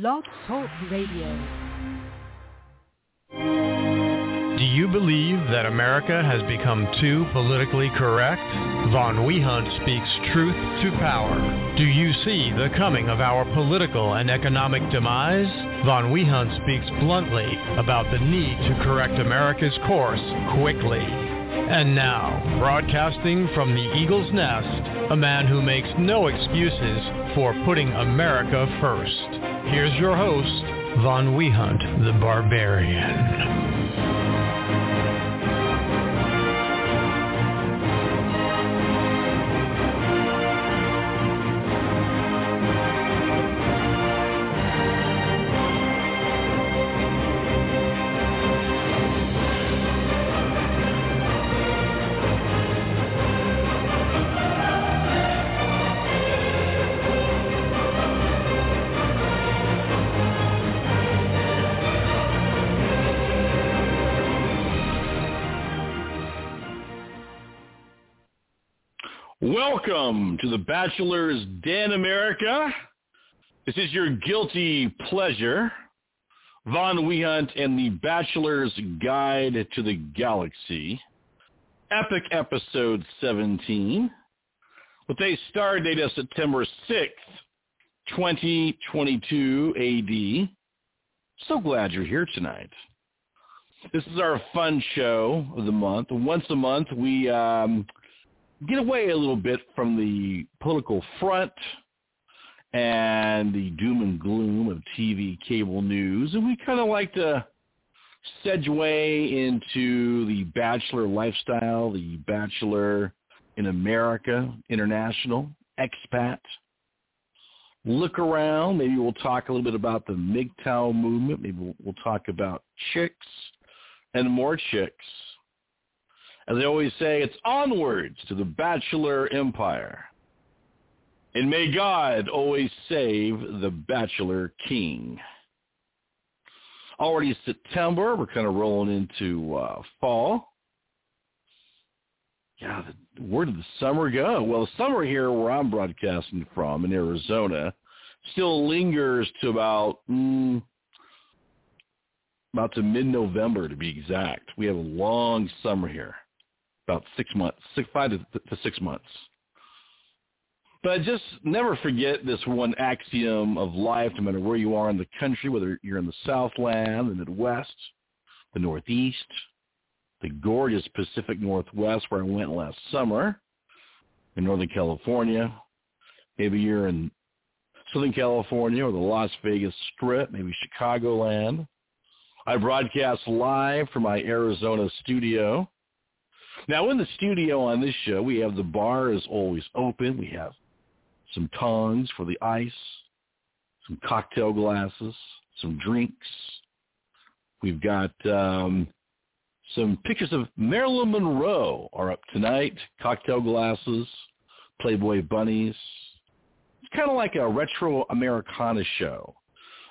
Blog Talk Radio. Do you believe that America has become too politically correct? Von Wehunt speaks truth to power. Do you see the coming of our political and economic demise? Von Wehunt speaks bluntly about the need to correct America's course quickly. And now, broadcasting from the Eagle's Nest, a man who makes no excuses for putting America first. Here's your host, Von Wehunt, the Barbarian. Welcome to the Bachelor's Den America. This is your guilty pleasure. Von Wehunt and the Bachelor's Guide to the Galaxy. Epic episode 17. With a star date of September 6th, 2022 AD. So glad you're here tonight. This is our fun show of the month. Once a month, we um, get away a little bit from the political front and the doom and gloom of TV cable news, and we kind of like to segue into the bachelor lifestyle, the bachelor in America, international, expat. Look around. Maybe we'll talk a little bit about the MGTOW movement. Maybe we'll, we'll talk about chicks and more chicks. As I always say, it's onwards to the Bachelor Empire. And may God always save the Bachelor King. Already September, we're kind of rolling into uh, fall. Yeah, where did the summer go? Well, the summer here where I'm broadcasting from in Arizona still lingers to about mm, about to mid-November to be exact. We have a long summer here about six months, six, five to, to six months. But just never forget this one axiom of life, no matter where you are in the country, whether you're in the Southland, the Midwest, the Northeast, the gorgeous Pacific Northwest where I went last summer, in Northern California. Maybe you're in Southern California or the Las Vegas Strip, maybe Chicagoland. I broadcast live from my Arizona studio. Now, in the studio on this show, we have the bar is always open. We have some tongs for the ice, some cocktail glasses, some drinks. We've got um, some pictures of Marilyn Monroe are up tonight, cocktail glasses, Playboy bunnies. It's kind of like a retro Americana show,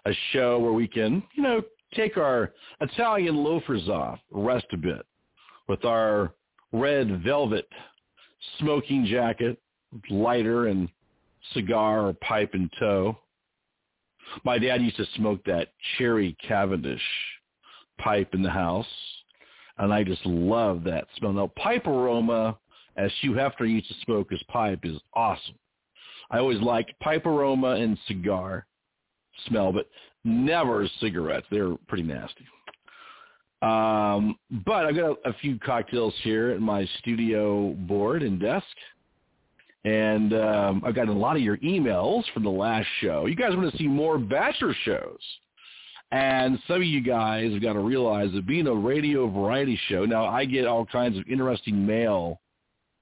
a show where we can, you know, take our Italian loafers off, rest a bit with our red velvet smoking jacket, lighter and cigar or pipe in tow. My dad used to smoke that cherry Cavendish pipe in the house, and I just love that smell. Now, pipe aroma, as Hugh Hefner used to smoke his pipe, is awesome. I always liked pipe aroma and cigar smell, but never cigarettes. They're pretty nasty. Um, but I've got a, a, few cocktails here at my studio board and desk. And um, I've got a lot of your emails from the last show. You guys want to see more Bachelor shows. And some of you guys have got to realize that being a radio variety show, now I get all kinds of interesting mail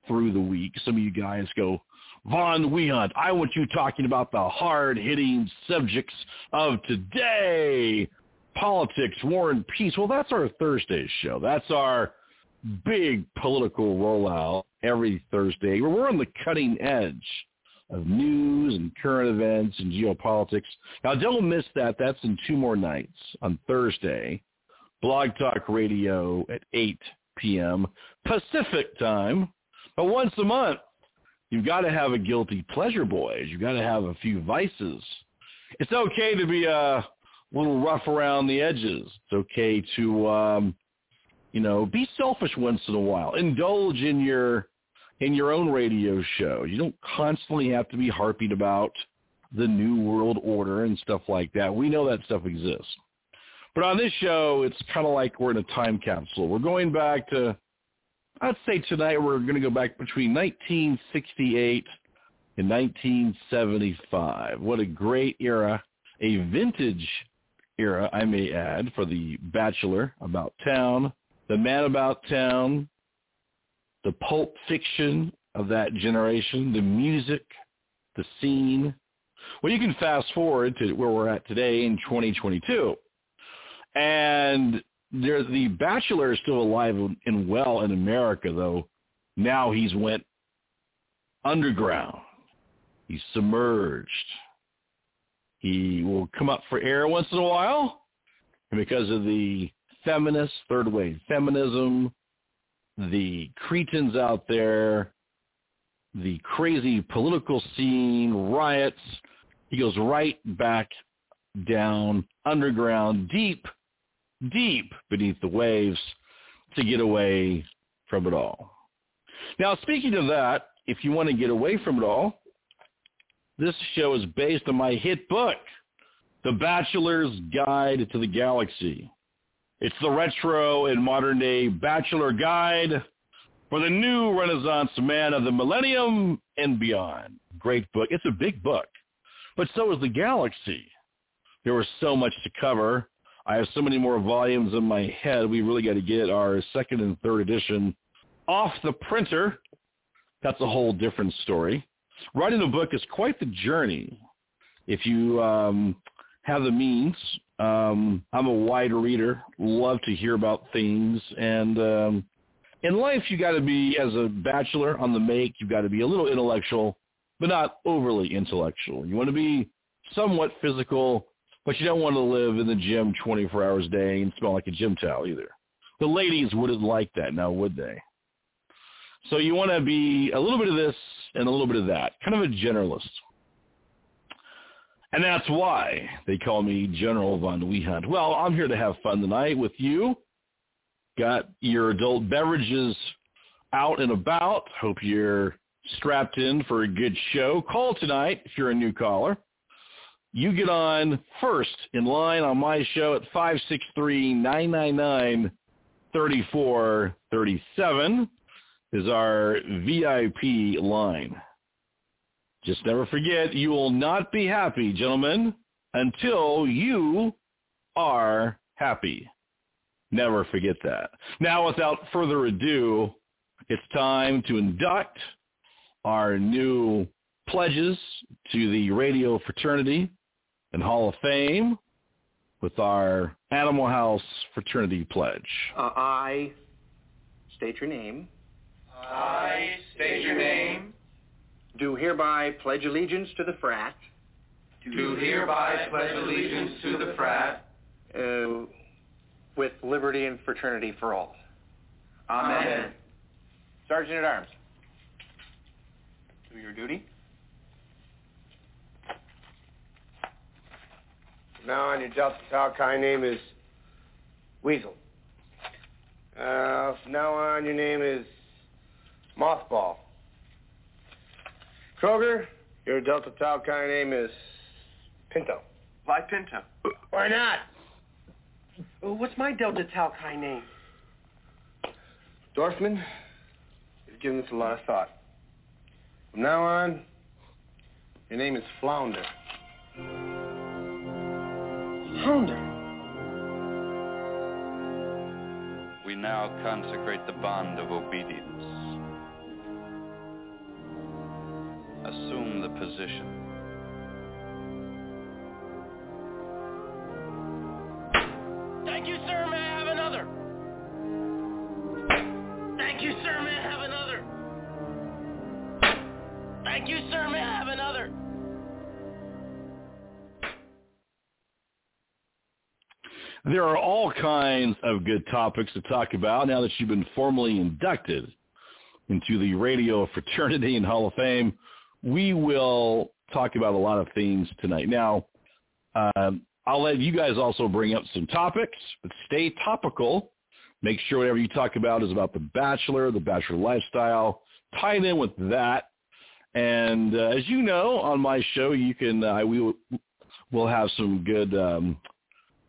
through the week. Some of you guys go, Von Wehunt, I want you talking about the hard-hitting subjects of today politics, war and peace. Well, that's our Thursday show. That's our big political rollout every Thursday. We're on the cutting edge of news and current events and geopolitics. Now, don't miss that. That's in two more nights on Thursday. Blog Talk Radio at 8 p.m. Pacific time. But once a month, you've got to have a guilty pleasure, boys. You've got to have a few vices It's okay to be a little rough around the edges. It's okay to, um, you know, be selfish once in a while. Indulge in your in your own radio show. You don't constantly have to be harping about the new world order and stuff like that. We know that stuff exists. But on this show, it's kind of like we're in a time capsule. We're going back to, I'd say tonight we're going to go back between 1968 and 1975. What a great era, a vintage era, I may add, for the Bachelor About Town, The Man About Town, the pulp fiction of that generation, the music, the scene. Well, you can fast forward to where we're at today in 2022. And the Bachelor is still alive and well in America, though. Now he's went underground. He's submerged. He will come up for air once in a while. And because of the feminist, third wave feminism, the cretins out there, the crazy political scene, riots, he goes right back down underground, deep, deep beneath the waves to get away from it all. Now, speaking of that, if you want to get away from it all, this show is based on my hit book, The Bachelor's Guide to the Galaxy. It's the retro and modern day Bachelor Guide for the new Renaissance man of the millennium and beyond. Great book. It's a big book, but so is the Galaxy. There was so much to cover. I have so many more volumes in my head. We really got to get our second and third edition off the printer. That's a whole different story. Writing a book is quite the journey. If you um, have the means, um, I'm a wide reader, love to hear about things, and um, in life you got to be, as a bachelor on the make, you've got to be a little intellectual, but not overly intellectual. You want to be somewhat physical, but you don't want to live in the gym 24 hours a day and smell like a gym towel either. The ladies wouldn't like that now, would they? So you want to be a little bit of this and a little bit of that, kind of a generalist. And that's why they call me General Von Wehunt. Well, I'm here to have fun tonight with you. Got your adult beverages out and about. Hope you're strapped in for a good show. Call tonight if you're a new caller. You get on first in line on my show at 563-999-3437 is our VIP line. Just never forget, you will not be happy, gentlemen, until you are happy. Never forget that. Now, without further ado, it's time to induct our new pledges to the radio fraternity and Hall of Fame with our Animal House fraternity pledge. Uh, I state your name. I state your name. Do hereby pledge allegiance to the frat. Do hereby pledge allegiance to the frat. Uh, with liberty and fraternity for all. Amen. Sergeant at Arms. Do your duty. Now on your Delta Tau Chi name is Weasel. Uh, from now on your name is Mothball. Kroger, your Delta Tau Chi name is Pinto. Why Pinto? Why not? What's my Delta Tau Chi name? Dorfman, you've given this a lot of thought. From now on, your name is Flounder. Flounder? We now consecrate the bond of obedience. Assume the position. Thank you, sir. May I have another? Thank you, sir. May I have another? Thank you, sir. May I have another? There are all kinds of good topics to talk about now that you've been formally inducted into the Radio Fraternity and Hall of Fame. We will talk about a lot of things tonight. Now, Um, I'll let you guys also bring up some topics, but stay topical. Make sure whatever you talk about is about the bachelor, the bachelor lifestyle. Tie it in with that. And uh, as you know, on my show, you can uh, we will we'll have some good um,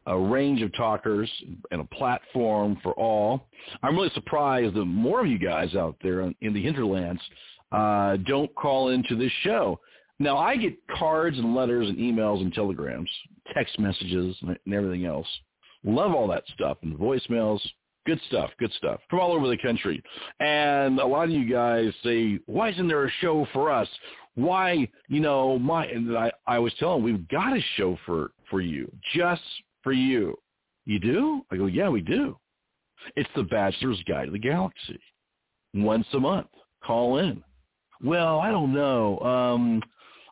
a range of talkers and a platform for all. I'm really surprised that more of you guys out there in the hinterlands uh, don't call into this show. Now, I get cards and letters and emails and telegrams, text messages and everything else. Love all that stuff and voicemails. Good stuff, good stuff from all over the country. And a lot of you guys say, why isn't there a show for us? Why, you know, my, and I, I was telling we've got a show for, for you, just for you. You do? I go, yeah, we do. It's the Bachelor's Guide to the Galaxy. Once a month. Call in. Well, I don't know. Um,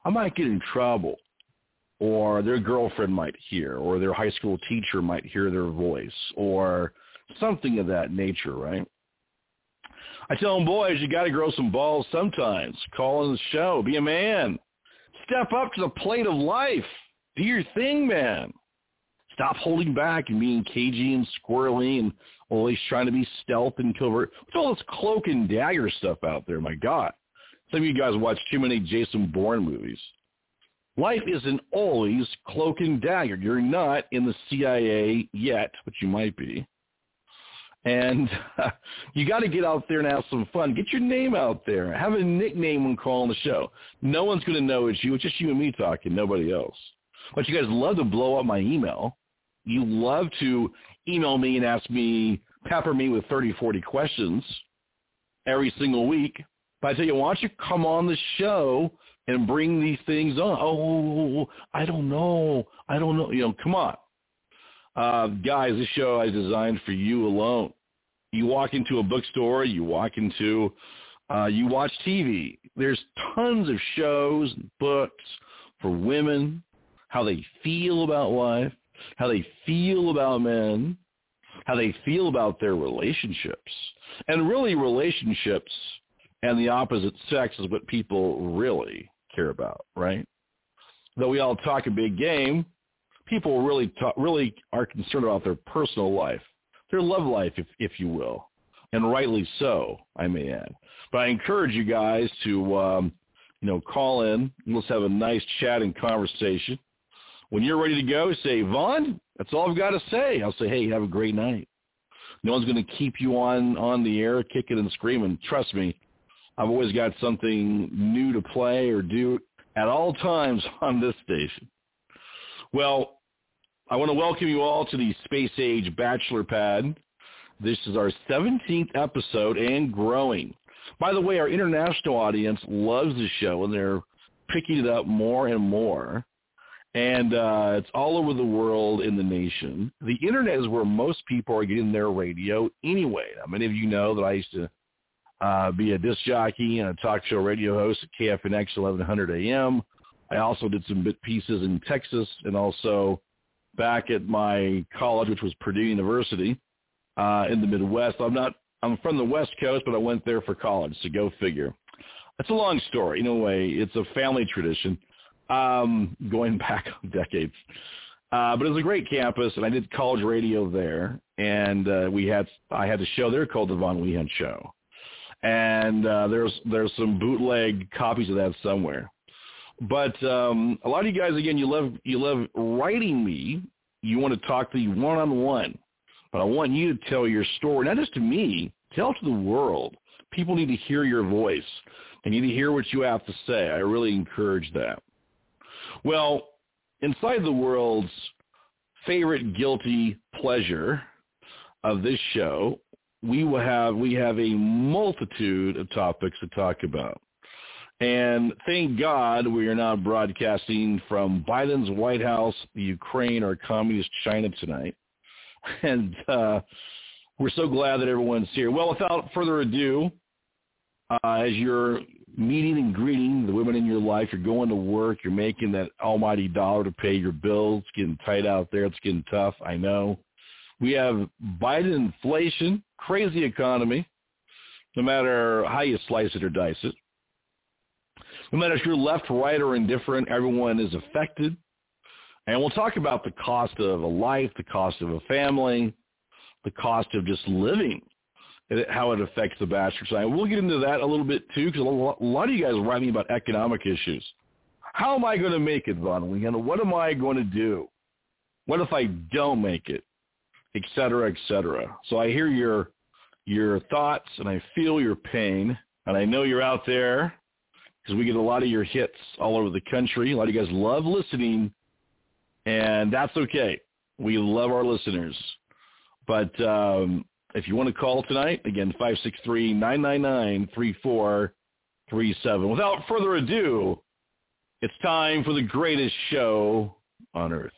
I might get in trouble. Or their girlfriend might hear, or their high school teacher might hear their voice, or something of that nature, right? I tell them, boys, you got to grow some balls sometimes. Call in the show. Be a man. Step up to the plate of life. Do your thing, man. Stop holding back and being cagey and squirrely and always trying to be stealth and covert. What's all this cloak and dagger stuff out there? My God. Some of you guys watch too many Jason Bourne movies. Life isn't always cloak and dagger. You're not in the CIA yet, but you might be. And uh, you got to get out there and have some fun. Get your name out there. Have a nickname when calling the show. No one's going to know it's you. It's just you and me talking, nobody else. But you guys love to blow up my email you love to email me and ask me, pepper me with 30, 40 questions every single week. But I tell you, why don't you come on the show and bring these things on? Oh, I don't know. I don't know. You know, come on. Uh, guys, this show is designed for you alone. You walk into a bookstore, you walk into, uh, you watch TV. There's tons of shows, and books for women, how they feel about life, how they feel about men, how they feel about their relationships. And really relationships and the opposite sex is what people really care about, right? Though we all talk a big game, people really talk, really are concerned about their personal life, their love life, if, if you will, and rightly so, I may add. But I encourage you guys to, um, you know, call in. Let's have a nice chat and conversation. When you're ready to go, say, Von, that's all I've got to say. I'll say, hey, have a great night. No one's going to keep you on, on the air kicking and screaming. Trust me, I've always got something new to play or do at all times on this station. Well, I want to welcome you all to the Space Age Bachelor Pad. This is our 17th episode and growing. By the way, our international audience loves the show and they're picking it up more and more and uh, it's all over the world in the nation. The internet is where most people are getting their radio anyway. Now, many of you know that I used to uh, be a disc jockey and a talk show radio host at KFNX 1100 AM. I also did some bit pieces in Texas and also back at my college, which was Purdue University uh, in the Midwest. I'm not, I'm from the West Coast, but I went there for college, so go figure. That's a long story. In a way, it's a family tradition um, going back decades. Uh, but it was a great campus, and I did college radio there, and uh, we had I had a show there called the Von Wehunt Show, and uh, there's there's some bootleg copies of that somewhere. But um, a lot of you guys, again, you love you love writing me. You want to talk to you one on one, but I want you to tell your story, not just to me, tell to the world. People need to hear your voice. They need to hear what you have to say. I really encourage that. Well, inside the world's favorite guilty pleasure of this show, we will have we have a multitude of topics to talk about. And thank God we are not broadcasting from Biden's White House, Ukraine, or communist China tonight. And uh, we're so glad that everyone's here. Well, without further ado, uh, as you're meeting and greeting the women in your life. You're going to work. You're making that almighty dollar to pay your bills. It's getting tight out there. It's getting tough. I know. We have Biden inflation, crazy economy, no matter how you slice it or dice it. No matter if you're left, right, or indifferent, everyone is affected. And we'll talk about the cost of a life, the cost of a family, the cost of just living, how it affects the bachelor side. We'll get into that a little bit too, because a lot of you guys are writing about economic issues. How am I going to make it, Von Wehunt? What am I going to do? What if I don't make it? Et cetera, et cetera. So I hear your your thoughts and I feel your pain, and I know you're out there because we get a lot of your hits all over the country. A lot of you guys love listening, and that's okay. We love our listeners. But um, if you want to call tonight, again, 563-999-3437. Without further ado, it's time for the greatest show on earth.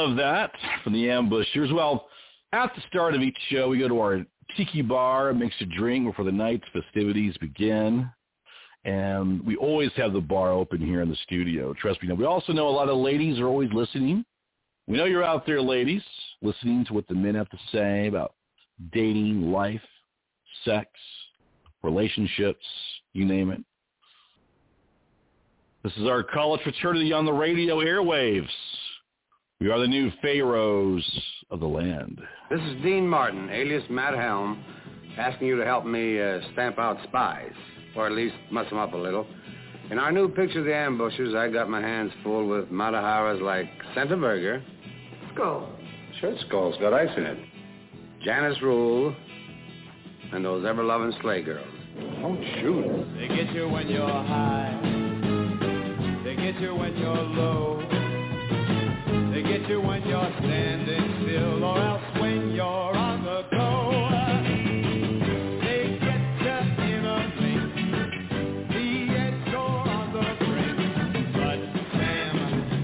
Love that from the ambushers. Well, at the start of each show, we go to our tiki bar, and mix a drink before the night's festivities begin. And we always have the bar open here in the studio. Trust me. we also know a lot of ladies are always listening. We know you're out there, ladies, listening to what the men have to say about dating, life, sex, relationships, you name it. This is our college fraternity on the radio airwaves. We are the new pharaohs of the land. This is Dean Martin, alias Matt Helm, asking you to help me uh, stamp out spies, or at least muss them up a little. In our new picture of the ambushers, I got my hands full with Mata Haris like Senta Berger. Skull. Sure, Skull's got ice in it. Janice Rule, and those ever-loving Slaygirls. Don't shoot. They get you when you're high. They get you when you're low. They get you when you're standing still or else when you're on the go. They get you in a blink. The edge door on the brink. But Sam,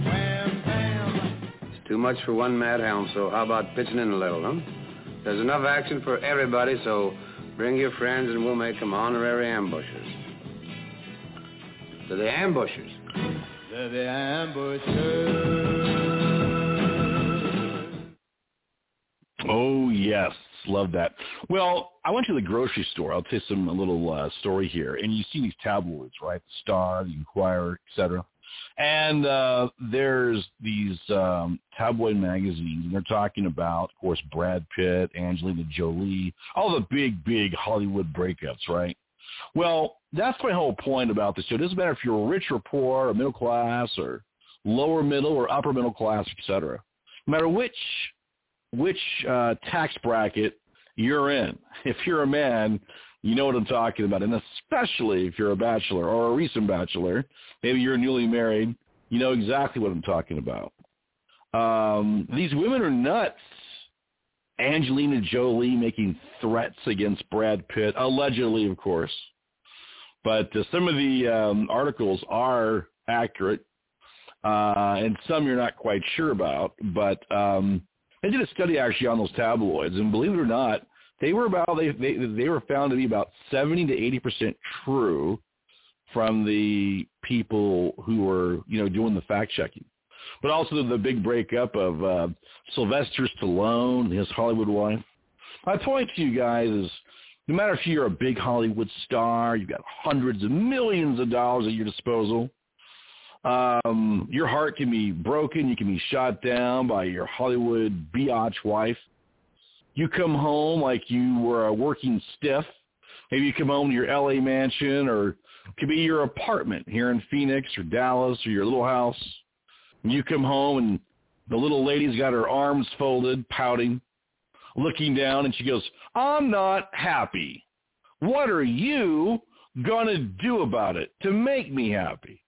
wham, bam. It's too much for one mad hound, so how about pitching in a little, huh? There's enough action for everybody, so bring your friends and we'll make them honorary ambushers. To the ambushers. To the ambushers. Oh yes, love that. Well, I went to the grocery store. I'll tell you some a little uh, story here, and you see these tabloids, right? The Star, the Inquirer, etc. And uh, there's these um, tabloid magazines, and they're talking about, of course, Brad Pitt, Angelina Jolie, all the big, big Hollywood breakups, right? Well, that's my whole point about this show. It doesn't matter if you're rich or poor, or middle class, or lower middle or upper middle class, etc. No matter which which uh, tax bracket you're in. If you're a man, you know what I'm talking about, and especially if you're a bachelor or a recent bachelor, maybe you're newly married, you know exactly what I'm talking about. Um, these women are nuts. Angelina Jolie making threats against Brad Pitt, allegedly, of course. But uh, some of the um, articles are accurate, uh, and some you're not quite sure about. But um, they did a study actually on those tabloids, and believe it or not, they were about they they, they were found to be about 70 to 80 percent true from the people who were you know doing the fact checking but also the big breakup of uh, Sylvester Stallone, his Hollywood wife. My point to you guys is, no matter if you're a big Hollywood star, you've got hundreds of millions of dollars at your disposal, um, your heart can be broken, you can be shot down by your Hollywood biatch wife. You come home like you were a working stiff. Maybe you come home to your LA mansion or it could be your apartment here in Phoenix or Dallas or your little house And you come home and the little lady's got her arms folded, pouting, looking down, and she goes, I'm not happy. What are you going to do about it to make me happy?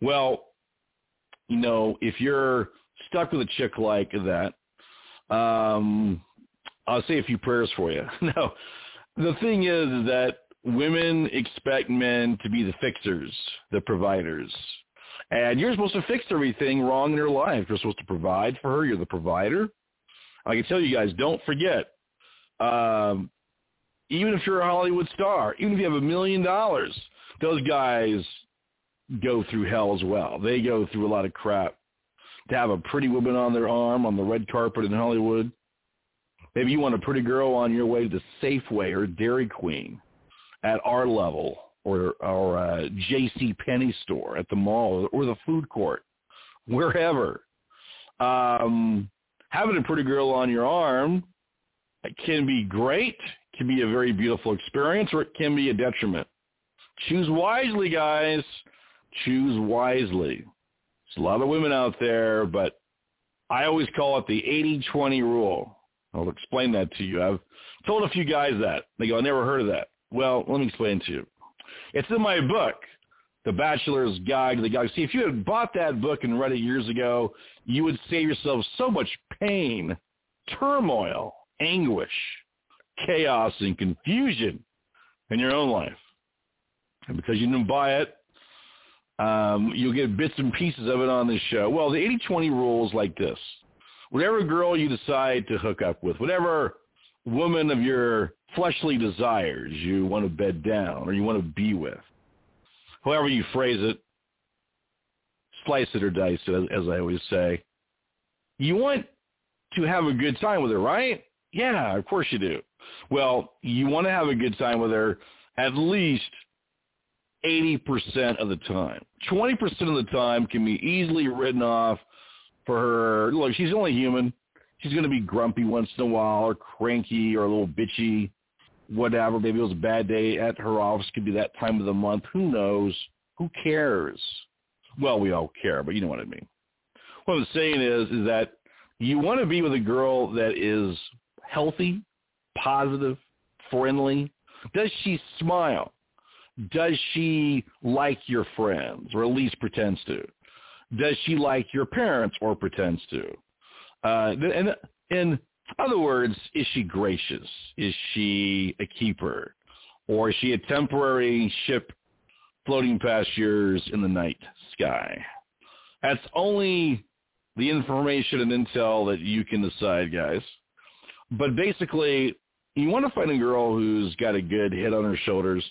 Well, you know, if you're stuck with a chick like that, um, I'll say a few prayers for you. no, the thing is that women expect men to be the fixers, the providers, and you're supposed to fix everything wrong in your life. You're supposed to provide for her. You're the provider. I can tell you guys, don't forget, um, even if you're a Hollywood star, even if you have a million dollars, those guys go through hell as well. They go through a lot of crap. To have a pretty woman on their arm on the red carpet in Hollywood, maybe you want a pretty girl on your way to Safeway or Dairy Queen at our level or or a J.C. Penney store at the mall or the food court, wherever. Um, having a pretty girl on your arm can be great, can be a very beautiful experience, or it can be a detriment. Choose wisely, guys. Choose wisely. There's a lot of women out there, but I always call it the 80-20 rule. I'll explain that to you. I've told a few guys that. They go, I never heard of that. Well, let me explain to you. It's in my book, The Bachelor's Guide to the Galaxy. See, if you had bought that book and read it years ago, you would save yourself so much pain, turmoil, anguish, chaos, and confusion in your own life. And because you didn't buy it, um, you'll get bits and pieces of it on this show. Well, the 80-20 rule is like this. Whatever girl you decide to hook up with, whatever woman of your fleshly desires you want to bed down or you want to be with. However you phrase it, slice it or dice it, as, as I always say. You want to have a good time with her, right? Yeah, of course you do. Well, you want to have a good time with her at least 80% of the time. 20% of the time can be easily written off for her. Look, she's only human. She's going to be grumpy once in a while or cranky or a little bitchy whatever. Maybe it was a bad day at her office. Could be that time of the month. Who knows? Who cares? Well, we all care, but you know what I mean. What I'm saying is, is that you want to be with a girl that is healthy, positive, friendly. Does she smile? Does she like your friends, or at least pretends to? Does she like your parents, or pretends to? Uh, and and other words, is she gracious? Is she a keeper? Or is she a temporary ship floating past yours in the night sky? That's only the information and intel that you can decide, guys. But basically, you want to find a girl who's got a good head on her shoulders.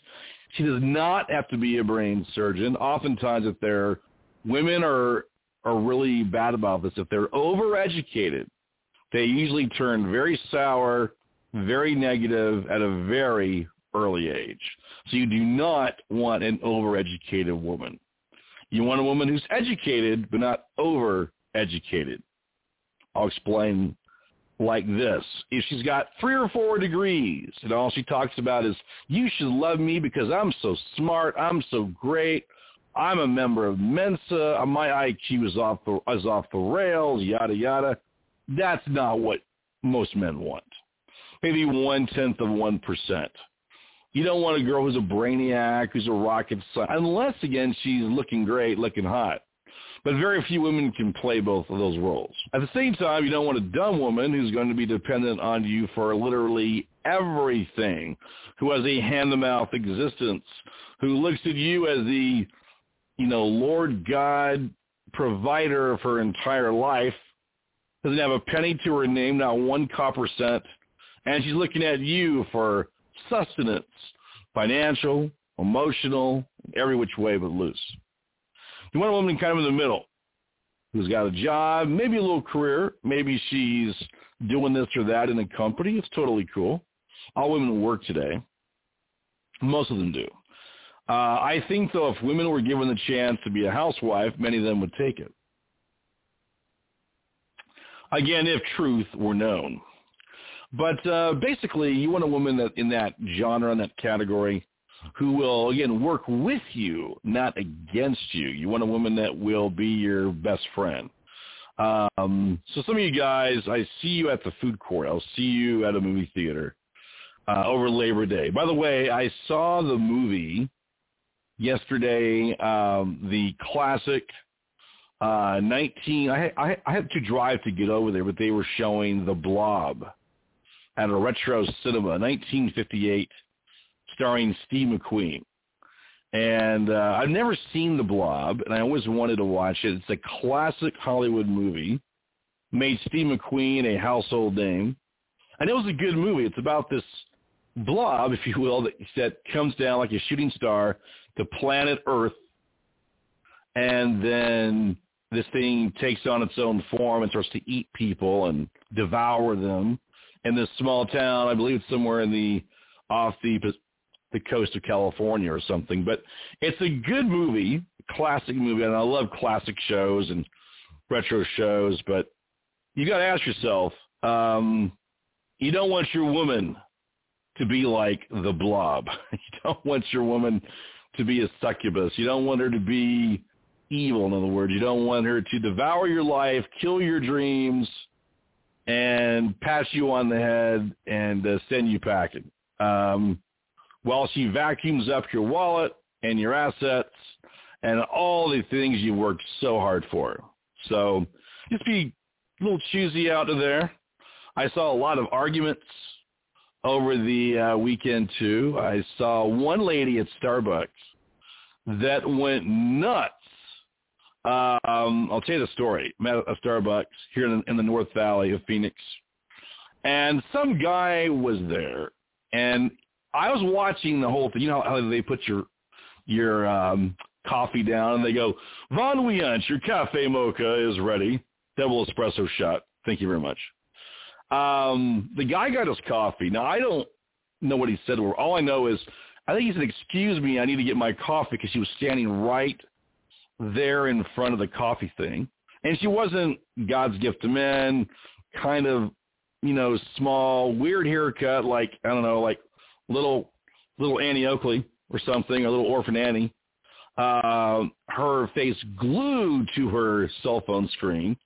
She does not have to be a brain surgeon. Oftentimes, if they're women are are really bad about this, if they're overeducated, they usually turn very sour, very negative at a very early age. So you do not want an overeducated woman. You want a woman who's educated but not overeducated. I'll explain like this. If she's got three or four degrees and all she talks about is, you should love me because I'm so smart, I'm so great, I'm a member of Mensa. Uh, my IQ is off the is off the rails. Yada yada. That's not what most men want. Maybe one tenth of one percent. You don't want a girl who's a brainiac, who's a rocket scientist, unless again she's looking great, looking hot. But very few women can play both of those roles. At the same time, you don't want a dumb woman who's going to be dependent on you for literally everything, who has a hand-to-mouth existence, who looks at you as the, you know, Lord God provider of her entire life, doesn't have a penny to her name, not one copper cent, and she's looking at you for sustenance, financial, emotional, every which way but loose. You want a woman kind of in the middle who's got a job, maybe a little career, maybe she's doing this or that in a company. It's totally cool. All women work today. Most of them do. Uh, I think, though, if women were given the chance to be a housewife, many of them would take it. Again, if truth were known. But uh, basically, you want a woman that in that genre, in that category, who will, again, work with you, not against you. You want a woman that will be your best friend. Um, so some of you guys, I see you at the food court. I'll see you at a movie theater uh, over Labor Day. By the way, I saw the movie yesterday, um, the classic uh, 19. I, I, I had to drive to get over there, but they were showing The Blob at a retro cinema, 1958 starring Steve McQueen. And uh, I've never seen The Blob, and I always wanted to watch it. It's a classic Hollywood movie. Made Steve McQueen a household name. And it was a good movie. It's about this blob, if you will, that, that comes down like a shooting star to planet Earth. And then this thing takes on its own form and starts to eat people and devour them. In this small town, I believe it's somewhere in the off the the coast of California or something. But it's a good movie, classic movie, and I love classic shows and retro shows. But you got to ask yourself, um, you don't want your woman to be like the blob. You don't want your woman to be a succubus. You don't want her to be evil, in other words. You don't want her to devour your life, kill your dreams, and pass you on the head and uh, send you packing. Um, while she vacuums up your wallet and your assets and all the things you worked so hard for. So just be a little choosy out of there. I saw a lot of arguments over the uh, weekend too. I saw one lady at Starbucks that went nuts. Um, I'll tell you the story. Met at Starbucks here in, in the North Valley of Phoenix, and some guy was there, and I was watching the whole thing. You know how they put your your um, coffee down and they go, Von Wehunt, your cafe mocha is ready. Double espresso shot. Thank you very much. Um, the guy got his coffee. Now I don't know what he said. All I know is I think he said, "Excuse me, I need to get my coffee," because she was standing right there in front of the coffee thing, and she wasn't God's gift to men, kind of, you know, small, weird haircut, like I don't know, like little little Annie Oakley or something, a little orphan Annie, uh, her face glued to her cell phone screen.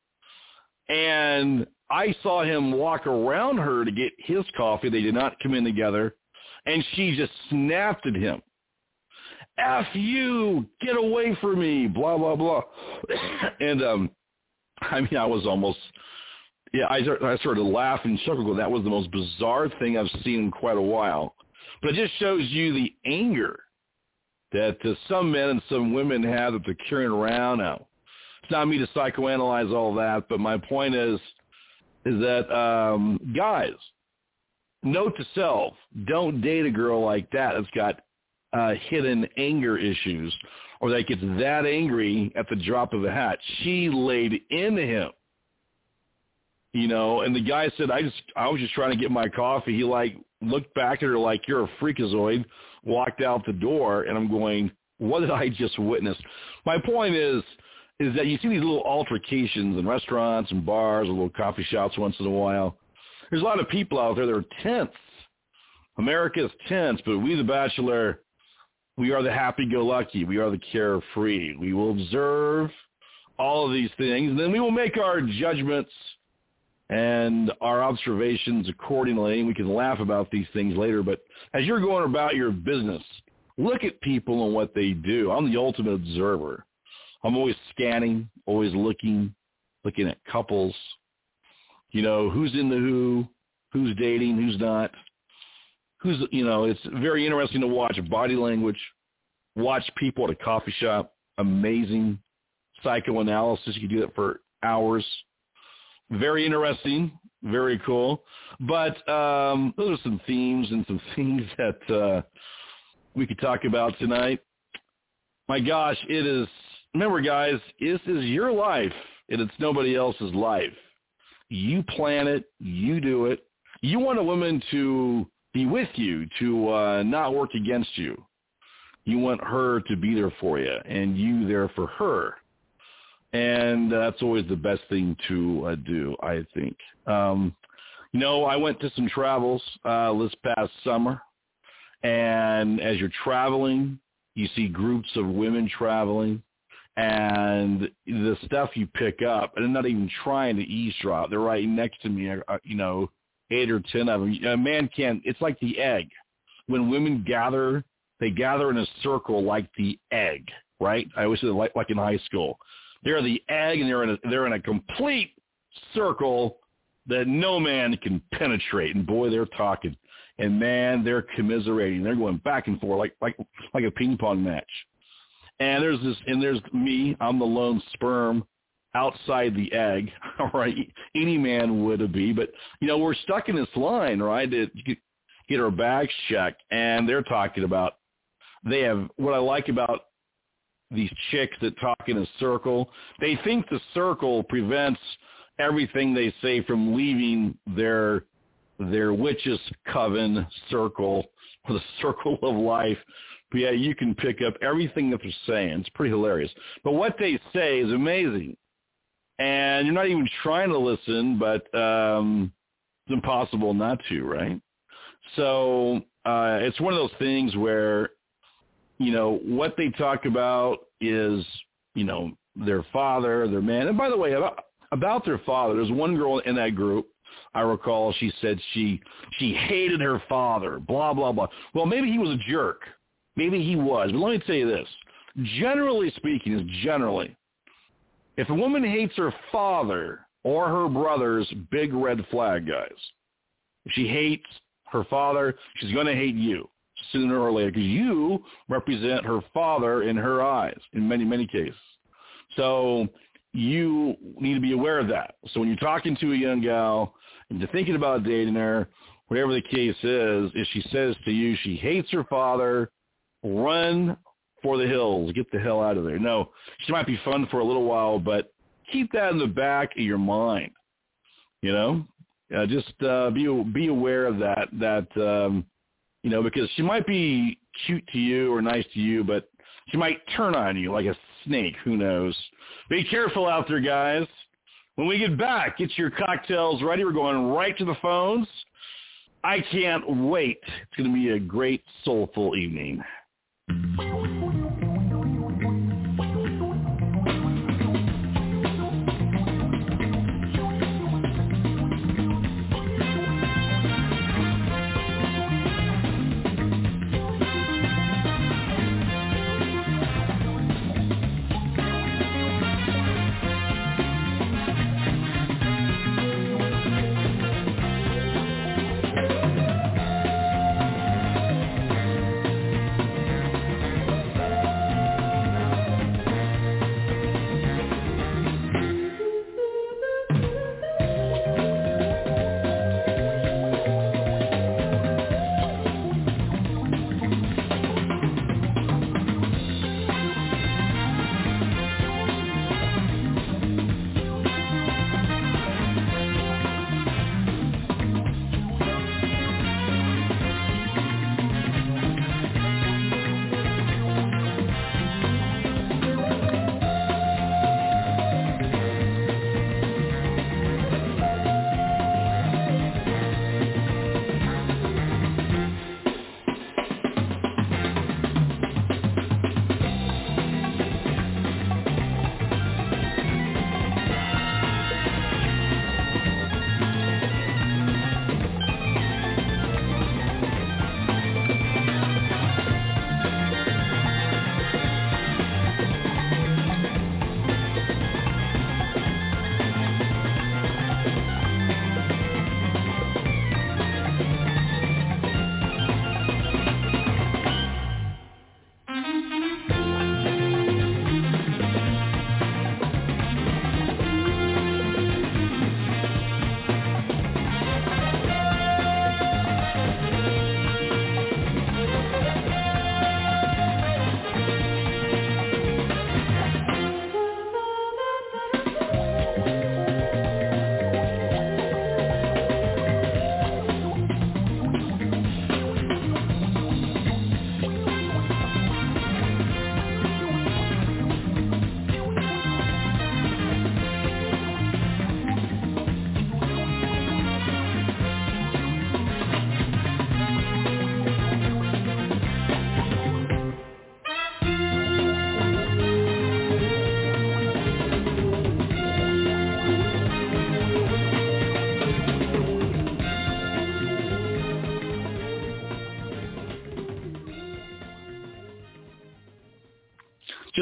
And I saw him walk around her to get his coffee. They did not come in together. And she just snapped at him. F you, get away from me, blah, blah, blah. and um, I mean, I was almost, yeah, I, I started to laugh and chuckle. That was the most bizarre thing I've seen in quite a while. But it just shows you the anger that uh, some men and some women have that they're carrying around now. It's not me to psychoanalyze all that, but my point is, is that um, guys, note to self: don't date a girl like that that's got uh, hidden anger issues, or that gets that angry at the drop of a hat. She laid into him you know, and the guy said, I just, I was just trying to get my coffee. He like looked back at her like, you're a freakazoid, walked out the door, and I'm going, what did I just witness? My point is, is that you see these little altercations in restaurants and bars or little coffee shops once in a while. There's a lot of people out there that are tense. America is tense, but we, the Bachelor, We are the happy-go-lucky. We are the carefree. We will observe all of these things, and then we will make our judgments and our observations accordingly. We can laugh about these things later, but as you're going about your business, look at people and what they do. I'm the ultimate observer. I'm always scanning, always looking, looking at couples. You know, who's in the who, who's dating, who's not. Who's, you know, it's very interesting to watch body language, watch people at a coffee shop. Amazing psychoanalysis. You can do that for hours. Very interesting, very cool. But um, those are some themes and some things that uh, we could talk about tonight. My gosh, it is. Remember, guys, this is your life, and it's nobody else's life. You plan it, you do it. You want a woman to be with you, to uh, not work against you. You want her to be there for you, and you there for her and that's always the best thing to uh, do, I think. Um, you know, I went to some travels uh, this past summer, and as you're traveling, you see groups of women traveling, and the stuff you pick up, and I'm not even trying to eavesdrop. They're right next to me, uh, you know, eight or ten of them. A man can't. It's like the egg. When women gather, they gather in a circle like the egg, right? I always say like like in high school they're the egg, and they're in a, they're in a complete circle that no man can penetrate. And boy, they're talking, and man, they're commiserating. They're going back and forth like like like a ping pong match. And there's this, and there's me. I'm the lone sperm outside the egg. All right, any man would be, but you know we're stuck in this line, right? That you get our bags checked, and they're talking about. They have what I like about these chicks that talk in a circle. They think the circle prevents everything they say from leaving their their witches coven circle or the circle of life. But yeah, you can pick up everything that they're saying. It's pretty hilarious. But what they say is amazing. And you're not even trying to listen, but um, it's impossible not to, right? So uh, it's one of those things where you know, what they talk about is, you know, their father, their man. And by the way, about, about their father, there's one girl in that group. I recall she said she she hated her father, blah blah blah. Well, maybe he was a jerk. Maybe he was. But let me tell you this. Generally speaking, is generally, if a woman hates her father or her brothers, big red flag, guys. If she hates her father, she's going to hate you sooner or later because you represent her father in her eyes in many, many cases. So you need to be aware of that. So when you're talking to a young gal and you're thinking about dating her, whatever the case is, if she says to you she hates her father, run for the hills. Get the hell out of there. No, she might be fun for a little while, but keep that in the back of your mind. You know, uh, just uh, be be aware of that. That um, you know, because she might be cute to you or nice to you, but she might turn on you like a snake. Who knows? Be careful out there, guys. When we get back, get your cocktails ready. We're going right to the phones. I can't wait. It's going to be a great, soulful evening.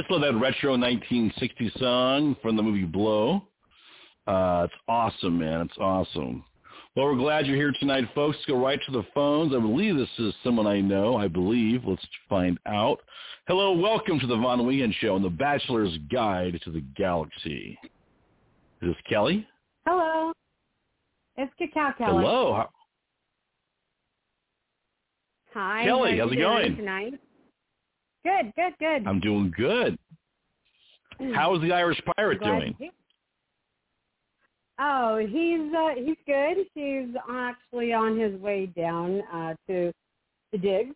Love that retro 1960 song from the movie Blow. Uh, it's awesome, man. It's awesome. Well, we're glad you're here tonight, folks. Go right to the phones. I believe this is someone I know. I believe. Let's find out. Hello, welcome to the Von Wehunt Show and the Bachelor's Guide to the Galaxy. Is this Kelly? Hello. It's Cacao Kelly. Hello. Hi. Kelly, how how's it going? Tonight. Good, good, good. I'm doing good. How is the Irish Pirate doing? Oh, he's uh, he's good. He's actually on his way down uh, to the digs.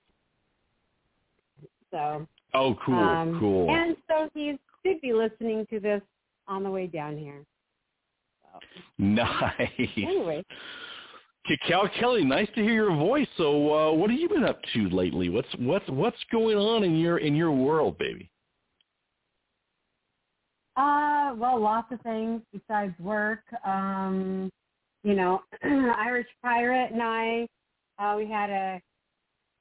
So. Oh, cool, um, cool. And so he should be listening to this on the way down here. Nice. Anyway, Cacao Kelly, nice to hear your voice. So, uh, what have you been up to lately? What's what's what's going on in your in your world, baby? Uh, well, lots of things besides work. Um, you know, Irish Pirate and I, uh, we had a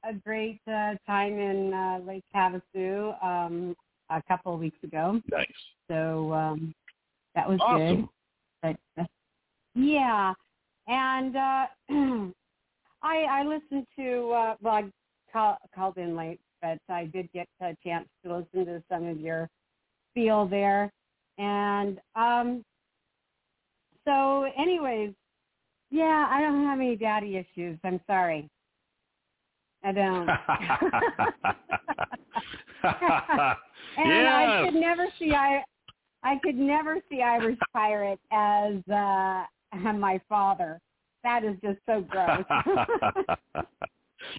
a great uh, time in uh, Lake Havasu um, a couple of weeks ago. Nice. So um, that was Awesome. good. But uh, yeah, and uh, I I listened to uh, well, I call, called in late, but I did get a chance to listen to some of your spiel there, and um, so anyways, yeah, I don't have any daddy issues. I'm sorry. I don't. and I Yes. could never see I I could never see Irish Pirate as uh my father. That is just so gross.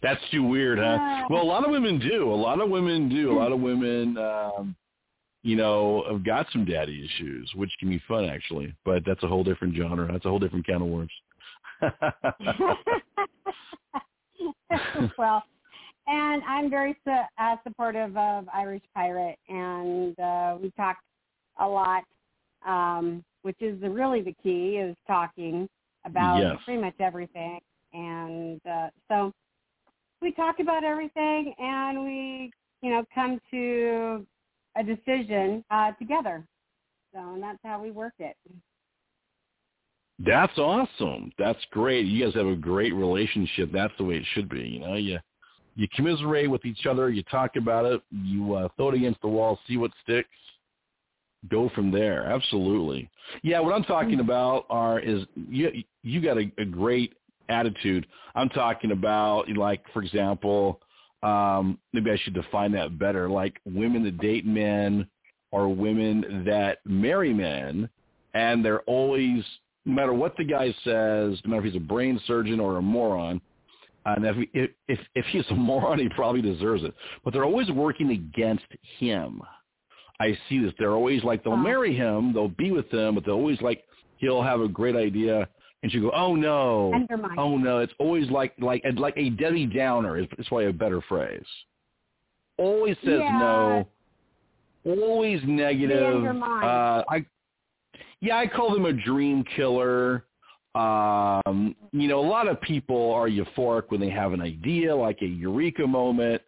That's too weird, huh? Yeah. Well, a lot of women do. A lot of women do. A lot of women, um, you know, have got some daddy issues, which can be fun actually. But that's a whole different genre. That's a whole different can of worms. well, and I'm very su- uh, supportive of Irish Pirate, and uh, we talked a lot, um, which is the, really the key is talking about Yes. pretty much everything. And uh, so we talk about everything, and we, you know, come to a decision uh, together. So, and that's how we work it. That's awesome. That's great. You guys have a great relationship. That's the way it should be. You know, you you commiserate with each other. You talk about it. You uh, throw it against the wall, see what sticks. Go from there. Absolutely. Yeah. What I'm talking about are is you you got a, a great attitude. I'm talking about like, for example, um, maybe I should define that better. Like women that date men or women that marry men, and they're always no matter what the guy says, no matter if he's a brain surgeon or a moron, and if, if if if he's a moron, he probably deserves it. But they're always working against him. I see this. They're always like they'll marry him, they'll be with him, but they're always like he'll have a great idea, and she'll go, "Oh no, oh no." It's always like like like a Debbie Downer is, is probably a better phrase. Always says Yeah. no. Always negative. Uh, I yeah, I call them a dream killer. Um, you know, a lot of people are euphoric when they have an idea, like a eureka moment.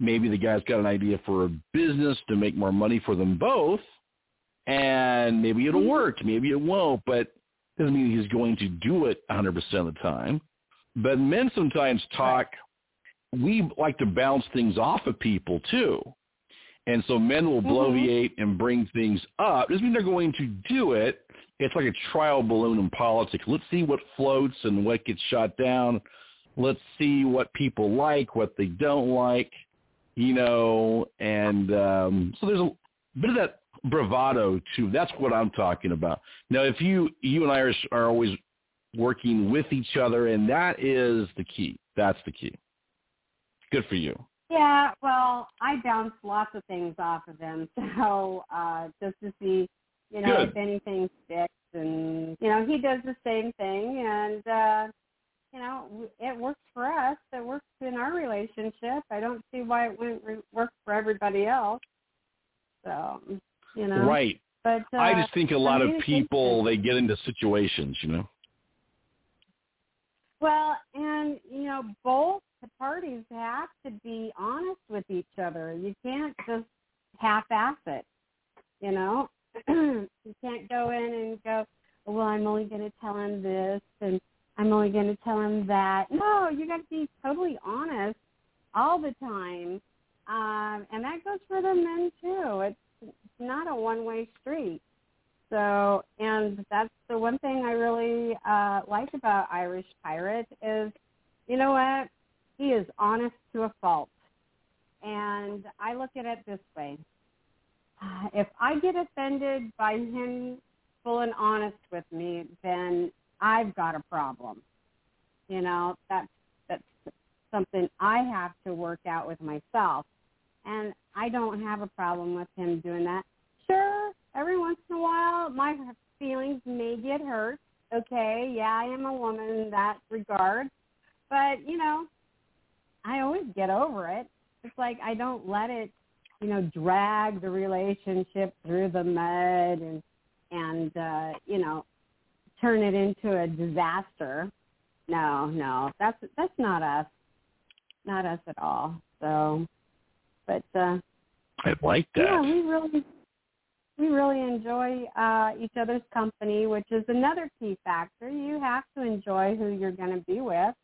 Maybe the guy's got an idea for a business to make more money for them both, and maybe it'll mm-hmm. work, maybe it won't, but doesn't mean he's going to do it 100% of the time. But men sometimes talk. We like to bounce things off of people too. And so men will mm-hmm. bloviate and bring things up. Doesn't mean they're going to do it. It's like a trial balloon in politics. Let's see what floats and what gets shot down. Let's see what people like, what they don't like, you know. And um, so there's a bit of that bravado too. That's what I'm talking about. Now, if you you and Irish are always working with each other, and that is the key. That's the key. Good for you. Yeah, well, I bounce lots of things off of them, so uh, just to see, you know, Good. if anything sticks, and you know, he does the same thing, and uh, you know, it works for us. It works in our relationship. I don't see why it wouldn't re- work for everybody else. So, you know, Right. But uh, I just think a lot of people they get into situations, you know. Well, and you know, both the parties have to be honest with each other. You can't just half-ass it. You know, you can't go in and go, well, I'm only going to tell him this and I'm only going to tell him that. No, you got to be totally honest all the time, um, and that goes for the men too. It's, not a one-way street. So, and that's the one thing I really uh, like about Irish Pirate is, you know what? He is honest to a fault. And I look at it this way. If I get offended by him full and honest with me, then I've got a problem. You know, that's that's something I have to work out with myself. And I don't have a problem with him doing that. Sure, every once in a while my feelings may get hurt. Okay, yeah, I am a woman in that regard. But, you know, I always get over it. It's like I don't let it, you know, drag the relationship through the mud and and uh, you know, turn it into a disaster. No, no. That's that's not us. Not us at all. So but uh I like that. Yeah, we really we really enjoy uh, each other's company, which is another key factor. You have to enjoy who you're going to be with.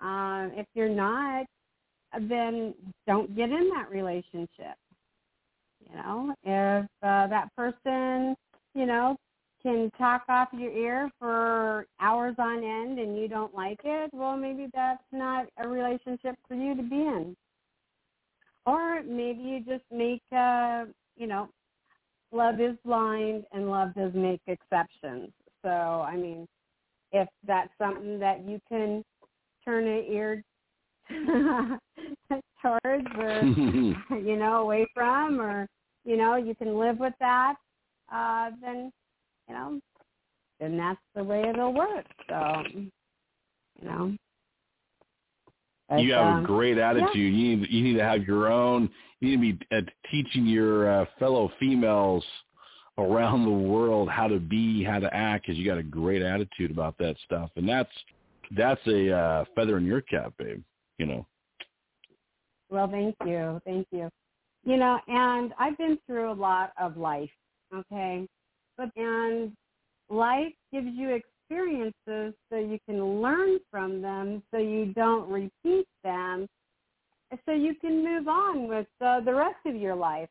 Um, if you're not, then don't get in that relationship. You know, if uh, that person, you know, can talk off your ear for hours on end and you don't like it, well, maybe that's not a relationship for you to be in. Or maybe you just make, uh, you know, love is blind and love does make exceptions. So, I mean, if that's something that you can turn an ear towards or, you know, away from or, you know, you can live with that, uh, then, you know, then that's the way it'll work. So, you know. But, you have um, a great attitude. yeah. You need you need to have your own. You need to be uh, teaching your uh, fellow females around the world how to be, how to act, because you got a great attitude about that stuff, and that's that's a uh, feather in your cap, babe. You know. Well, thank you, thank you. You know, and I've been through a lot of life. Okay, but and life gives you experiences so you can learn from them, so you don't repeat them, so you can move on with uh, the rest of your life.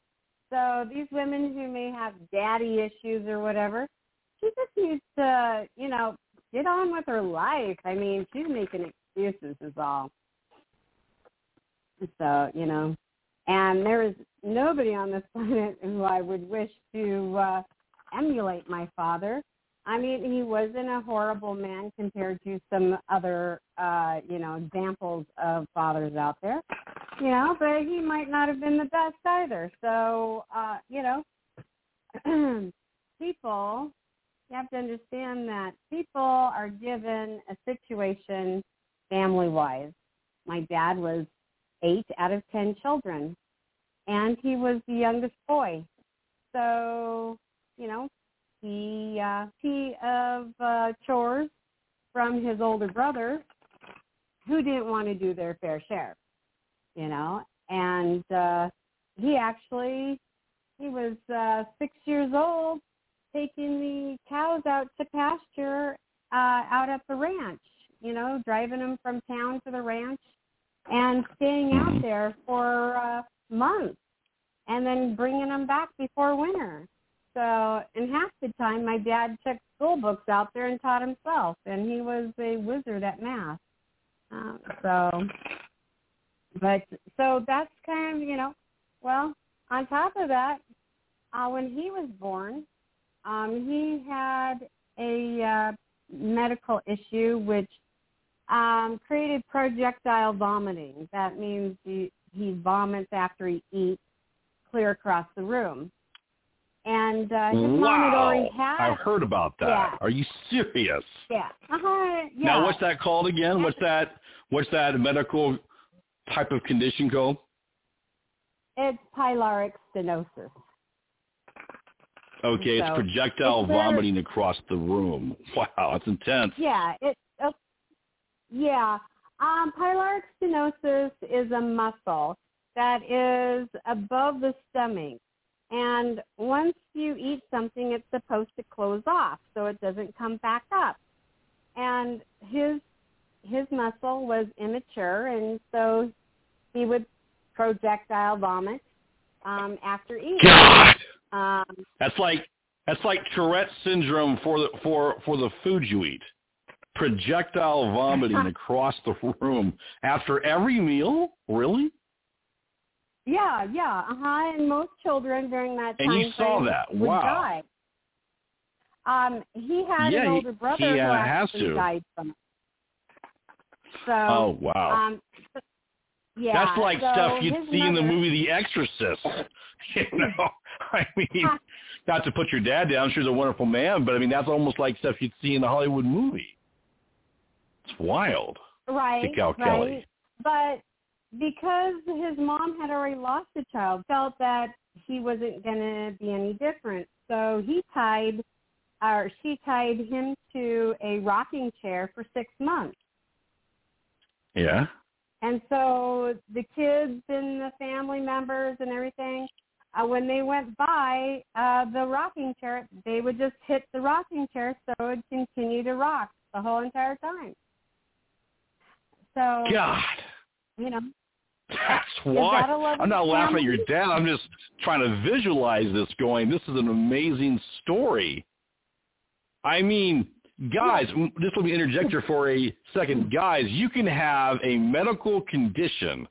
So these women who may have daddy issues or whatever, she just needs to, you know, get on with her life. I mean, she's making excuses is all. So, you know, and there is nobody on this planet who I would wish to uh, emulate my father. I mean, he wasn't a horrible man compared to some other, uh, you know, examples of fathers out there, you know, but he might not have been the best either. So, uh, you know, people, you have to understand that people are given a situation family-wise. My dad was eight out of ten children, and he was the youngest boy. So, you know, he uh, he of uh, chores from his older brother, who didn't want to do their fair share, you know, and uh, he actually he was uh, six years old, taking the cows out to pasture uh, out at the ranch, you know, driving them from town to the ranch and staying out there for uh, months and then bringing them back before winter. So, in half the time, my dad took school books out there and taught himself, and he was a wizard at math. Um, so, but so that's kind of you know, well, on top of that, uh, when he was born, um, he had a uh, medical issue which um, created projectile vomiting. That means he, he vomits after he eats clear across the room. And uh, his mom had wow, already had. I've heard about that. Yeah. Are you serious? Yeah. Uh-huh. Yeah. Now, what's that called again? What's that? What's that medical type of condition called? It's pyloric stenosis. Okay, it's projectile it's vomiting across the room. Wow, that's intense. Yeah. It. Uh, yeah. Um, pyloric stenosis is a muscle that is above the stomach. And once you eat something, it's supposed to close off so it doesn't come back up. And his his muscle was immature, and so he would projectile vomit um, after eating. God, Um, that's like that's like Tourette syndrome for the for for the food you eat. Projectile vomiting across the room after every meal. Really? Yeah, yeah, uh huh. And most children during that time And you saw that. would Wow. die. Um, he had Yeah, an older brother he, who uh, has actually to. died from it. So, Oh wow. um, yeah, That's like so stuff you'd see in the movie The Exorcist. You know, I mean, not to put your dad down. I'm sure he's a wonderful man, but I mean, that's almost like stuff you'd see in a Hollywood movie. It's wild. right, Cal right. Kelly. But because his mom had already lost a child, felt that he wasn't going to be any different. So he tied, or she tied him to a rocking chair for six months. Yeah. And so the kids and the family members and everything, uh, when they went by uh, the rocking chair, they would just hit the rocking chair so it would continue to rock the whole entire time. So, God, you know, that's why. I'm not laughing at your dad. I'm just trying to visualize this. Going, this is an amazing story. I mean, guys, just let me interject here for a second. Guys, you can have a medical condition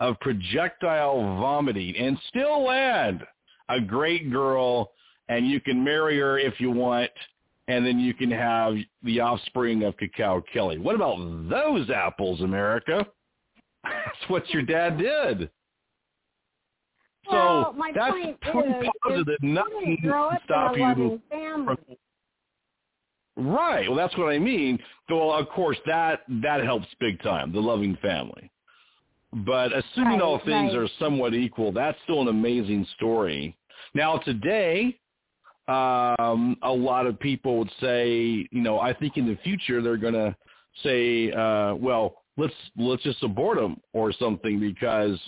of projectile vomiting and still land a great girl, and you can marry her if you want, and then you can have the offspring of Cacao Kelly. What about those apples, America? That's what your dad did. well, so that's is, positive nothing can stop you family. Right. Well, that's what I mean. Well, of course, that that helps big time. The loving family. But assuming Right, all things right. are somewhat equal, that's still an amazing story. Now, today, um, a lot of people would say, you know, I think in the future they're going to say, uh, well, let's let's just abort him or something because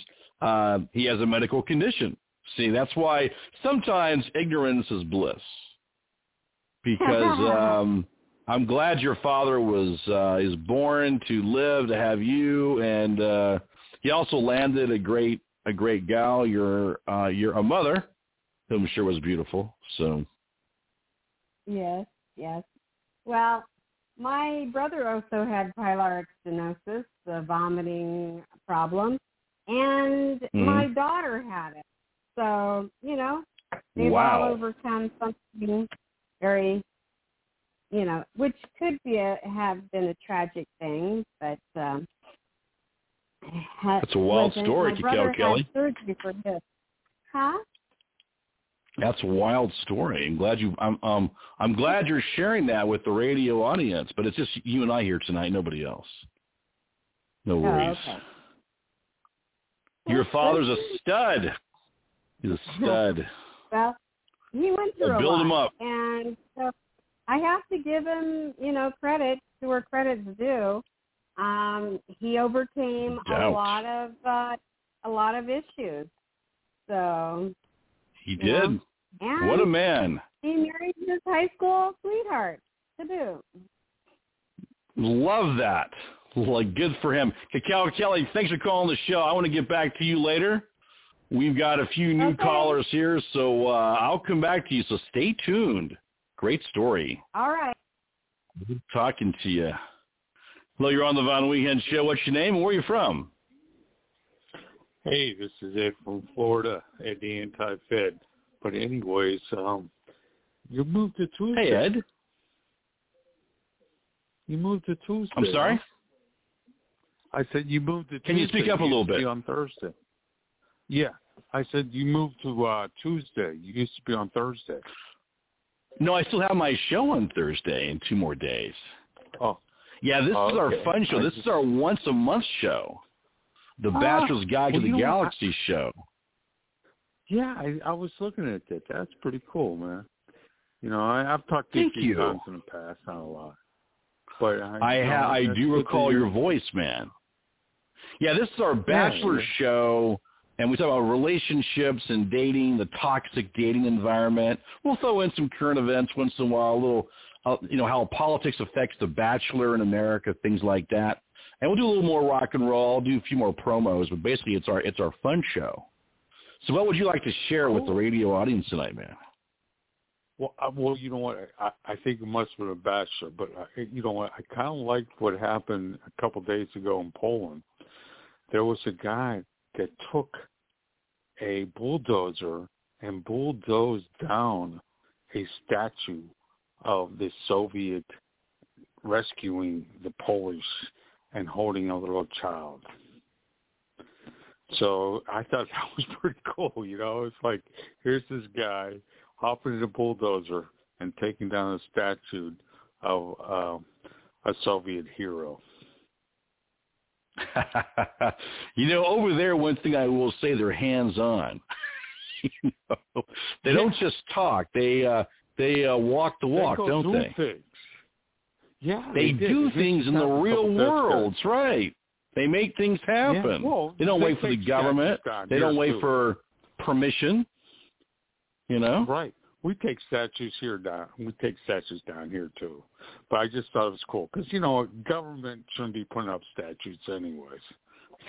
uh, he has a medical condition. See, that's why sometimes ignorance is bliss because um I'm glad your father was uh is born to live to have you and uh he also landed a great a great gal your uh your a mother who I'm sure was beautiful so Yes, yes. Well, my brother also had pyloric stenosis, the vomiting problem, and Mhm. my daughter had it. So, you know, they've Wow. all overcome something very, you know, which could be a, have been a tragic thing, but um, ha- That's a wild story, Cacao Kelly. surgery for this. Huh? That's a wild story. I'm glad you I'm um I'm glad you're sharing that with the radio audience, but it's just you and I here tonight, nobody else. No Oh, worries. okay. Your father's a stud. He's a stud. Well, he went through Well, a build lot, him up. and so I have to give him, you know, credit to where credit's due. Um, he overcame a lot of uh, a lot of issues. So, He did. And What a man. he married his high school sweetheart to boot. Love that. Like good for him. Cacao Kelly, thanks for calling the show. I want to get back to you later. We've got a few new Okay. callers here, so uh, I'll come back to you. So stay tuned. Great story. All right. Good talking to you. Hello, you're on the Von Wehunt Show. What's your name and where are you from? Hey, this is Ed from Florida at the Anti-Fed. But anyways, um, you moved to Tuesday. Hey, Ed. You moved to Tuesday. I'm sorry? I said you moved to Tuesday. Can you speak up a little bit? on Thursday. Yeah. I said you moved to uh Tuesday. You used to be on Thursday. No, I still have my show on Thursday in two more days. Oh. Yeah, this Oh, is our okay. fun show. This is our once a month show. The Ah, Bachelor's Guide well, to the? Galaxy show. Yeah, I, I was looking at that. That's pretty cool, man. You know, I, I've talked to you a Thank few you. times in the past, not a lot. But I, I ha- I do recall your voice, man. Yeah, this is our Bachelor yeah. show and we talk about relationships and dating, the toxic dating environment. We'll throw in some current events once in a while, a little, uh, you know, how politics affects the bachelor in America, things like that. And we'll do a little more rock and roll, I'll do a few more promos, but basically it's our it's our fun show. So what would you like to share with the oh. radio audience tonight, man? Well, I, well, you know what? I, I think it must have been a bachelor, but I, you know what? I kind of liked what happened a couple of days ago in Poland. There was a guy that took a bulldozer and bulldozed down a statue of the Soviet rescuing the Polish and holding a little child. So I thought that was pretty cool, you know. It's like here's this guy hopping in a bulldozer and taking down a statue of uh, a Soviet hero. you know, over there, one thing I will say, they're hands-on. you know, they don't just talk; they uh, they uh, walk the walk, they don't do they? Things. Yeah, they, they do did. things in the real world. That's right. They make things happen. Yeah, well, they don't they wait for the government. They don't wait too. for permission. You know, Right. We take statues here down. We take statues down here too. But I just thought it was cool because you know government shouldn't be putting up statues anyways.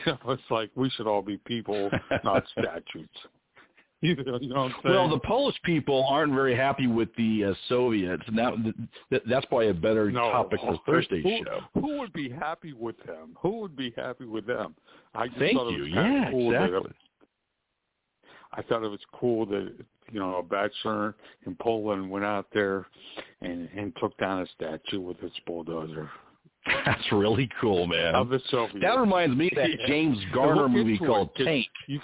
You know, it's like we should all be people, not statues. You know, you know what I'm saying? Well, the Polish people aren't very happy with the uh, Soviets, and that, that that's probably a better no, topic for Thursday's who, show. Who would be happy with them? Who would be happy with them? I just Thank thought it you. was kinda Yeah, cool that- exactly. I thought it was cool that you know a bachelor in Poland went out there and and took down a statue with his bulldozer That's really cool, man. of the Soviets. That reminds me of that Yeah. James Garner movie called it, Tank. You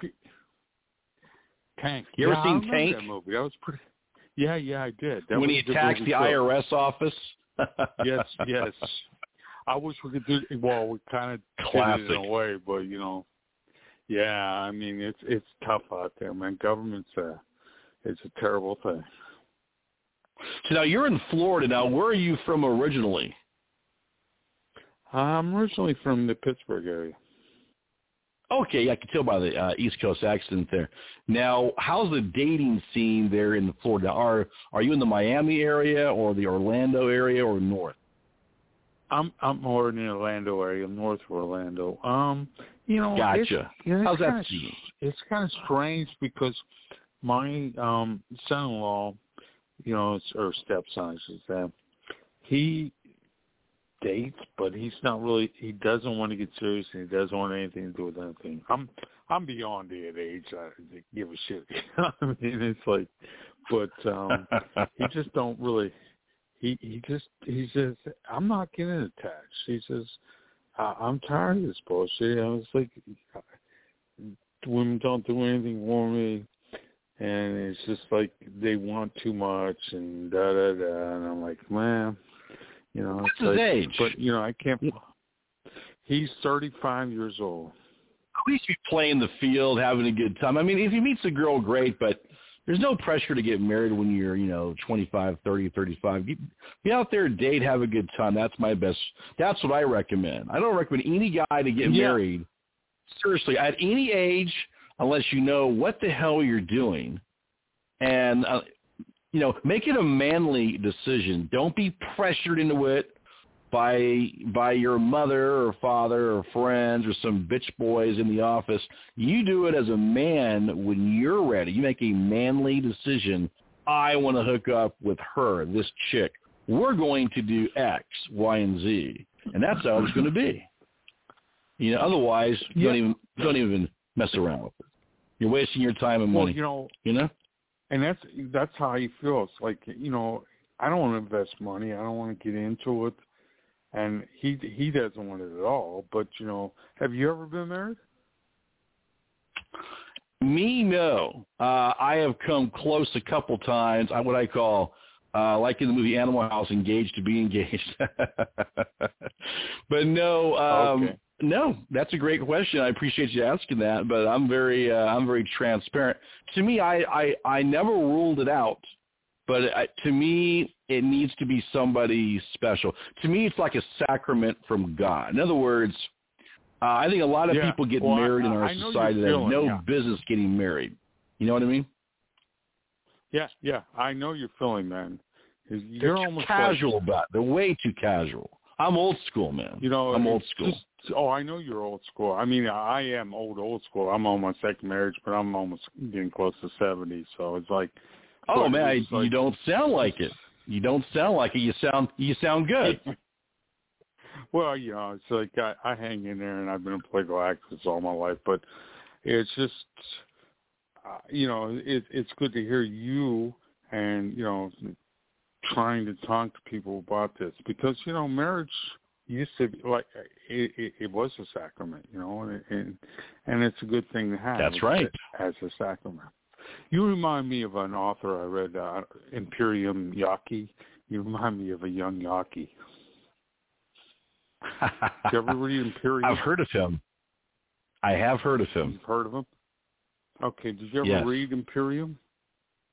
Tank. You ever Yeah, I seen Tank? That movie. That was pretty. Yeah, yeah, I did. That when he attacks the too. IRS office. yes, yes. I wish we could do. Well, we kind of did it Classic. in a way, but you know, yeah. I mean, it's it's tough out there, man. Government's a it's a terrible thing. So now you're in Florida. Now, where are you from originally? I'm originally from the Pittsburgh area. Okay, I can tell by the uh, East Coast accent there. Now, how's the dating scene there in Florida? Are are you in the Miami area or the Orlando area or north? I'm I'm more in the Orlando area, north of Orlando. Um, you know, Gotcha. It's, you know, How's that kinda. It's kind of strange because my um son-in-law, you know, or stepson, I should say, he dates, but he's not really. He doesn't want to get serious, and he doesn't want anything to do with anything. I'm I'm beyond that age I, to give a shit. You know what I mean, it's like, but um he just don't really. He he just he says I'm not getting attached. He says I, I'm tired of this bullshit. I was like, women don't do anything for me, and it's just like they want too much and da da da. And I'm like, man, you know, What's his like, age? But you know, I can't. He's 35 years old. At least be playing the field, having a good time. I mean, if he meets a girl, great, but there's no pressure to get married when you're, you know, 25, 30, 35. Get, get out there, date, have a good time. That's my best. That's what I recommend. I don't recommend any guy to get Yeah. married, seriously, at any age, unless you know what the hell you're doing. And, uh, you know, make it a manly decision. Don't be pressured into it by by your mother or father or friends or some bitch boys in the office. You do it as a man when you're ready. You make a manly decision. I want to hook up with her, this chick. We're going to do X, Y, and Z, and that's how it's going to be. You know, otherwise, Yeah. don't even don't even mess around with it. You're wasting your time and Well, money. you know, you know. And that's that's how he feels. Like you know, I don't want to invest money. I don't want to get into it, and he he doesn't want it at all. But you know, have you ever been married? Me, no. Uh, I have come close a couple times. I what I call, uh, like in the movie Animal House, engaged to be engaged. but no, um, Okay. No. That's a great question. I appreciate you asking that. But I'm very, uh, I'm very transparent. To me, I, I, I never ruled it out. But I, to me, it needs to be somebody special. To me, it's like a sacrament from God. In other words, Uh, I think a lot of Yeah. people get Well, I- married in our society that have no yeah. business getting married. You know what I mean? Yeah, yeah. I know you're feeling, man. They're You're too almost casual like, about it. They're way too casual. I'm old school, man. You know, I'm old school. just- oh, I know you're old school. I mean, I am old, old school. I'm on my second marriage, but I'm almost getting close to seventy. So it's like, oh man, I, like- you don't sound like it. You don't sound like it. You sound you sound good. well, you know, it's like I, I hang in there, and I've been a political activist all my life, but it's just, uh, you know, it, it's good to hear you and you know trying to talk to people about this because you know marriage used to be like it, it, it was a sacrament, you know, and, and and it's a good thing to have. That's right. As a sacrament. You remind me of an author I read, uh, Imperium Yockey. You remind me of a young Yockey. Did you ever read Imperium? I've heard of him. I have heard of him. You've heard of him? Okay. Did you ever Yes. read Imperium?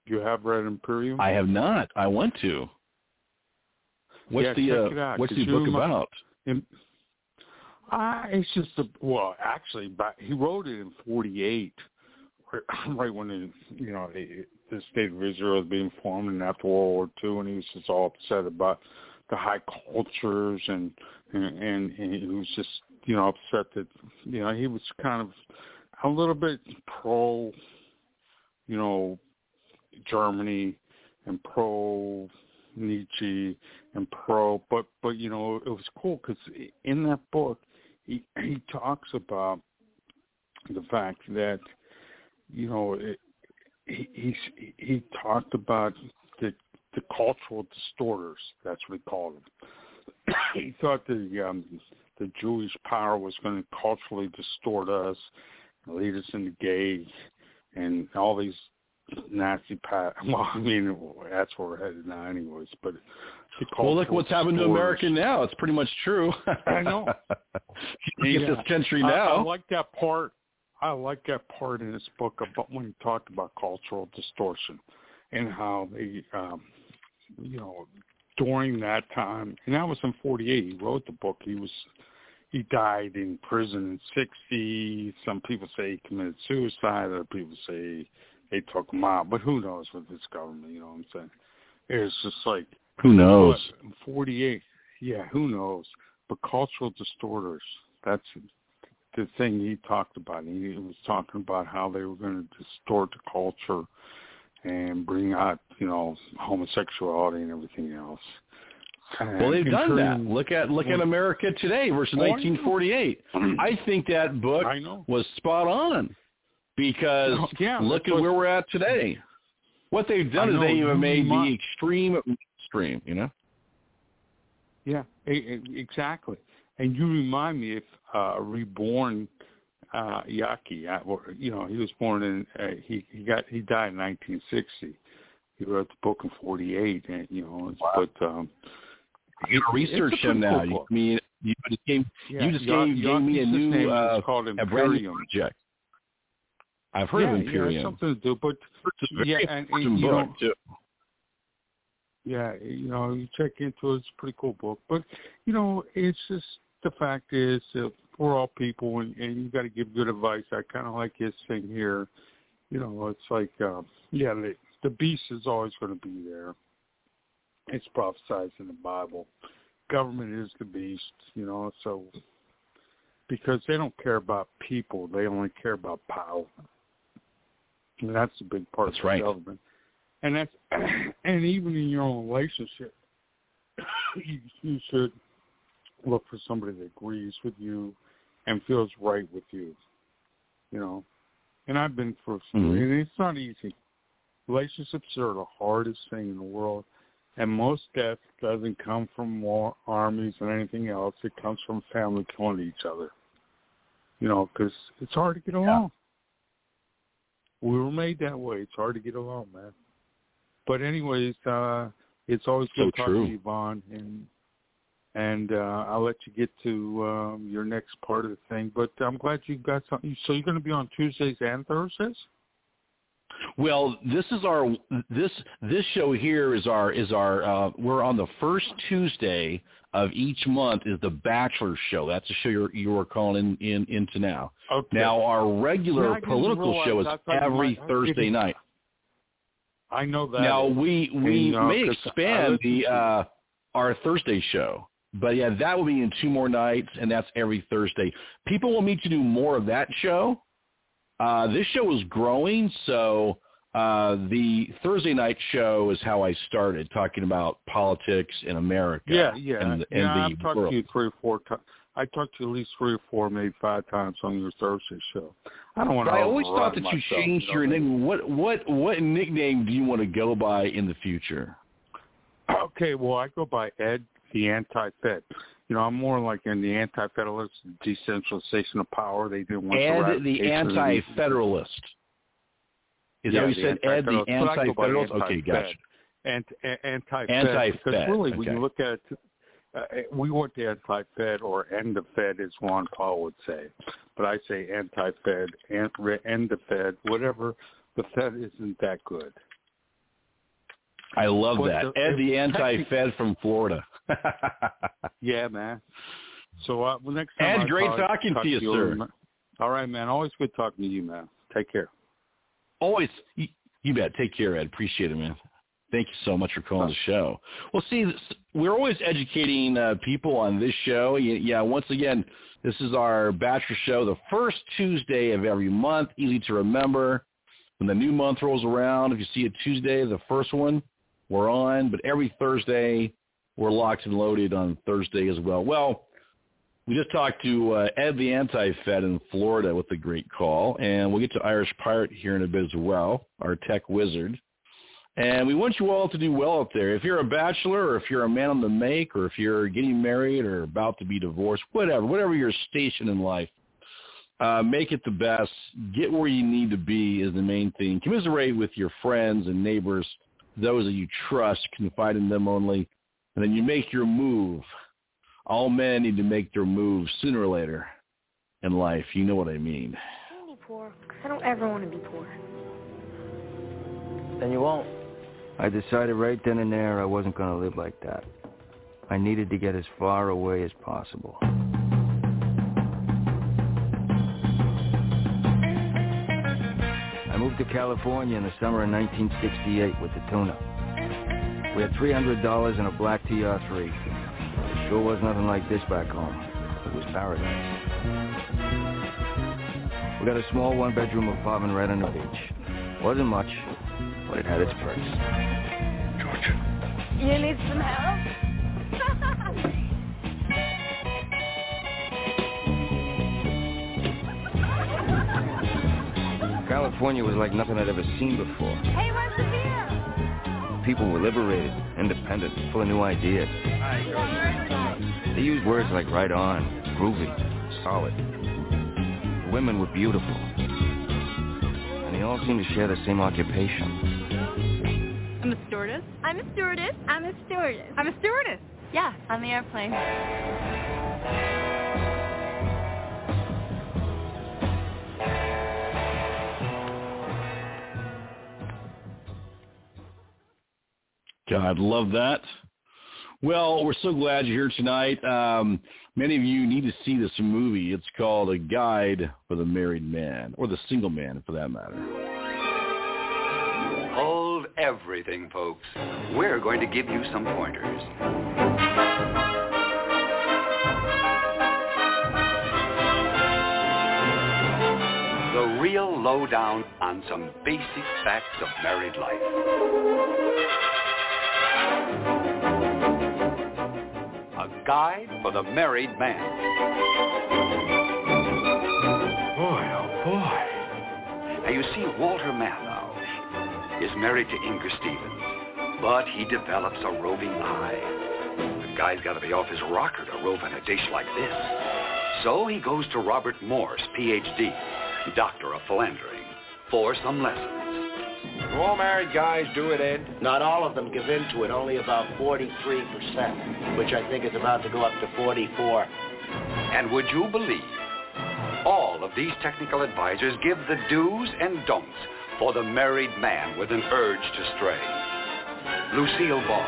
You have read Imperium? I have not. I want to. What's Yeah, the check uh, it out, what's the book about? In, uh, it's just a well, actually, but he wrote it in '48, right, right when it, you know it, the state of Israel was being formed, and after World War II, and he was just all upset about the high cultures, and and, and, and he was just you know upset that you know he was kind of a little bit pro, you know, Germany and pro Nietzsche and pro, but but you know it was cool because in that book he he talks about the fact that you know it, he he he talked about the the cultural distorters. That's what he called them. he thought the um, the Jewish power was going to culturally distort us, lead us into gay, and all these nasty pat. Well, I mean that's where we're headed now, anyways. But Well, look what's happened to America now. It's pretty much true. I know. Yeah. at this country I- now. I, like that part. I like that part in this book about when he talked about cultural distortion and how they, um, you know, during that time, and that was in '48. He wrote the book. He was he died in prison in '60. Some people say he committed suicide. Other people say they took him out. But who knows with this government? You know what I'm saying? It's just like Who knows? what, 48. Yeah, who knows? But cultural distorters, that's the thing he talked about. He was talking about how they were going to distort the culture and bring out, you know, homosexuality and everything else. Well, they've And done that. Look at look at America today versus Oh, I know. 1948. I think that book I know. was spot on because yeah, look at where we're at today. What they've done I is they have made the extreme extreme. You know. Yeah, exactly. And you remind me of uh, reborn uh, Yockey. You know, he was born in uh, he he got he died in 1960. He wrote the book in 48, and you know, it's, but um, You research him now. cool You. I mean, you just gave Yeah, you just Ya- gave, gave me a new name uh, called a brand new Imperium. project. I've heard yeah, of Yeah, Imperium. it's something to do, but yeah, and, and you know, too. Yeah, you know, you check into it. It's a pretty cool book. But, you know, it's just the fact is that we're all people and, and you got to give good advice. I kind of like his thing here. You know, it's like, um, yeah, the, the beast is always going to be there. It's prophesied in the Bible. Government is the beast, you know, so because they don't care about people, they only care about power. And that's a big part That's of the right. government and that's and even in your own relationship, you, you should look for somebody that agrees with you and feels right with you. You know, and I've been for Mhm. and it's not easy. Relationships are the hardest thing in the world, and most death doesn't come from war, armies and anything else. It comes from family killing each other. You know, because it's hard to get along. We were made that way. It's hard to get along, man. But anyways, uh it's always So good talking true. to you, Von, and and uh I'll let you get to um your next part of the thing. But I'm glad you got something. So you're going to be on Tuesdays and Thursdays? Well, this is our this this show here is our is our uh, we're on the first Tuesday of each month is the Bachelor Show. That's the show you're you're calling in, in into now. Okay. Now our regular didn't political show is every my- Thursday night. I know that. Now we we And, uh, may expand the uh, our Thursday show, but yeah, that will be in two more nights, and that's every Thursday. People will me to do more of that show. Uh, this show is growing, so uh, the Thursday night show is how I started talking about politics in America. Yeah, yeah, and, and yeah. the I've talked world. to you three or four times. I talked to you at least three or four, maybe five times on your Thursday show. I don't want to. I always thought that override you myself, changed know your name. What what what nickname do you want to go by in the future? Okay, well, I go by Ed, the anti-Fed. You know, I'm more like in the anti-federalist decentralization of power. They didn't want Ed, the the- anti-federalist. Is Yeah, that what you said, Ed, the anti-federalist. But I go by anti-federalist? Okay, gotcha. And, anti-Fed. Anti-Fed, Because really, when you look at it, uh, we want the anti-Fed or end the Fed, as Ron Paul would say. But I say anti-Fed, ant- end the Fed, whatever. The Fed isn't that good. I love What that. the- Ed, the anti-Fed from Florida. Yeah, man. So uh, well, next time Ed, I great talk- talking talk to you, sir. man. All right, man. Always good talking to you, man. Take care. Always, you, you bet. Take care, Ed. Appreciate it, man. Thank you so much for calling the show. Well, see, this- we're always educating uh, people on this show. Yeah, once again, this is our Bachelor show, the first Tuesday of every month. Easy to remember. When the new month rolls around, if you see a Tuesday, the first one, we're on. But every Thursday, we're locked and loaded on Thursday as well. Well, we just talked to uh, Ed the Anti-Fed in Florida with a great call, and we'll get to Irish Pirate here in a bit as well, our tech wizard. And we want you all to do well out there. If you're a bachelor or if you're a man on the make or if you're getting married or about to be divorced, whatever, whatever your station in life, uh, make it the best. Get where you need to be is the main thing. Commiserate with your friends and neighbors, those that you trust, confide in them only, and then you make your move. All men need to make their move sooner or later in life. You know what I mean. Don't be poor. 'cause I don't ever want to be poor. Then you won't. I decided right then and there I wasn't going to live like that. I needed to get as far away as possible. Moved to California in the summer of 1968 with the tuna. We had $300 and a black TR-3. It sure was nothing like this back home. It was paradise. We got a small one-bedroom apartment right on the beach. Wasn't much, but it had its perks. George. You need some help? California was like nothing I'd ever seen before. hey, where's the beer? People were liberated, independent, full of new ideas. They used words like right on, groovy, solid. The women were beautiful. And they all seemed to share the same occupation. I'm a stewardess. I'm a stewardess. I'm a stewardess. I'm a stewardess. Yeah, on the airplane. God, love that. Well, we're so glad you're here tonight. Um, many of you need to see this movie. It's called A Guide for the Married Man, or the Single Man, for that matter. Hold everything, folks. We're going to give you some pointers. The real lowdown on some basic facts of married life. A guide for the married man. Boy, oh boy. Now you see, Walter Matthau is married to Inger Stevens, but he develops a roving eye. The guy's got to be off his rocker to rove in a dish like this. So he goes to Robert Morse, Ph.D., doctor of philandering, for some lessons. Do all married guys do it, Ed? Not all of them give in to it, only about 43%, which I think is about to go up to 44. And would you believe all of these technical advisors give the do's and don'ts for the married man with an urge to stray? Lucille Ball,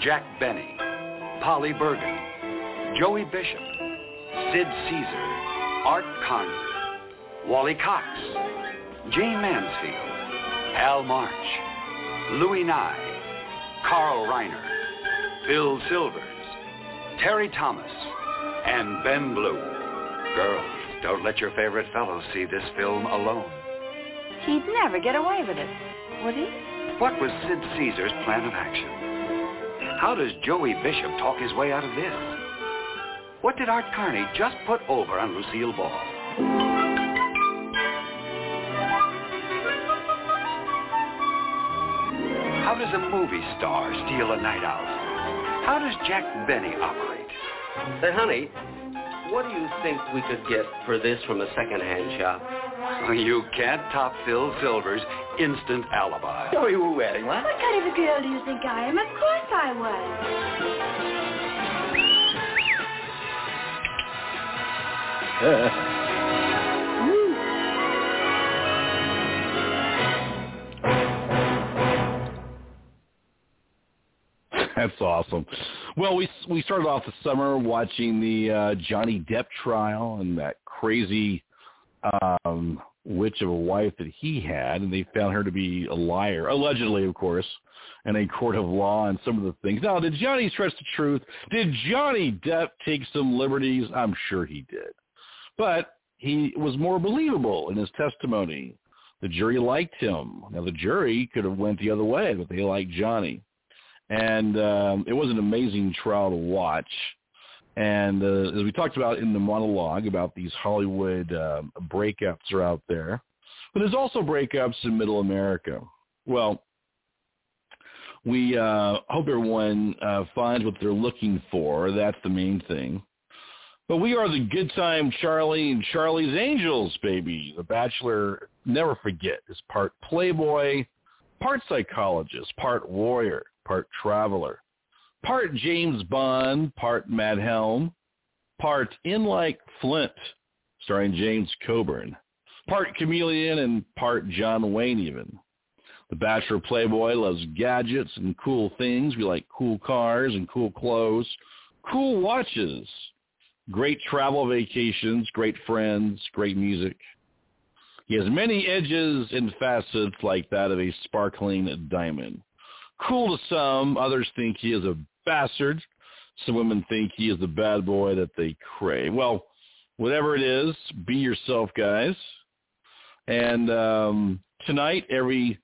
Jack Benny, Polly Bergen, Joey Bishop, Sid Caesar, Art Carney, Wally Cox, Jayne Mansfield, Hal March, Louis Nye, Carl Reiner, Phil Silvers, Terry Thomas, and Ben Blue. Girls, don't let your favorite fellow see this film alone. He'd never get away with it, would he? What was Sid Caesar's plan of action? How does Joey Bishop talk his way out of this? What did Art Carney just put over on Lucille Ball? Movie star steal a night out? How does Jack Benny operate? Say, honey, what do you think we could get for this from a second-hand shop? You can't top Phil Silver's instant alibi. What are you wearing, what? What kind of a girl do you think I am? Of course I was. That's awesome. Well, we we started off the summer watching the uh, Johnny Depp trial and that crazy um, witch of a wife that he had, and they found her to be a liar, allegedly, of course, in a court of law and some of the things. Now, did Johnny stretch the truth? Did Johnny Depp take some liberties? I'm sure he did, but he was more believable in his testimony. The jury liked him. Now, the jury could have went the other way, but they liked Johnny and um, it was an amazing trial to watch. And uh, as we talked about in the monologue about these Hollywood uh, breakups are out there, but there's also breakups in Middle America. Well, we uh, hope everyone uh, finds what they're looking for. That's the main thing. But we are the good time Charlie and Charlie's Angels, baby. The Bachelor, never forget, is part playboy, part psychologist, part warrior part traveler, part James Bond, part Matt Helm, part In Like Flint, starring James Coburn, part chameleon and part John Wayne even. The Bachelor Playboy loves gadgets and cool things. We like cool cars and cool clothes, cool watches, great travel vacations, great friends, great music. He has many edges and facets like that of a sparkling diamond. Cool to some, others think he is a bastard. Some women think he is the bad boy that they crave. Well, whatever it is, be yourself, guys. And um, tonight, every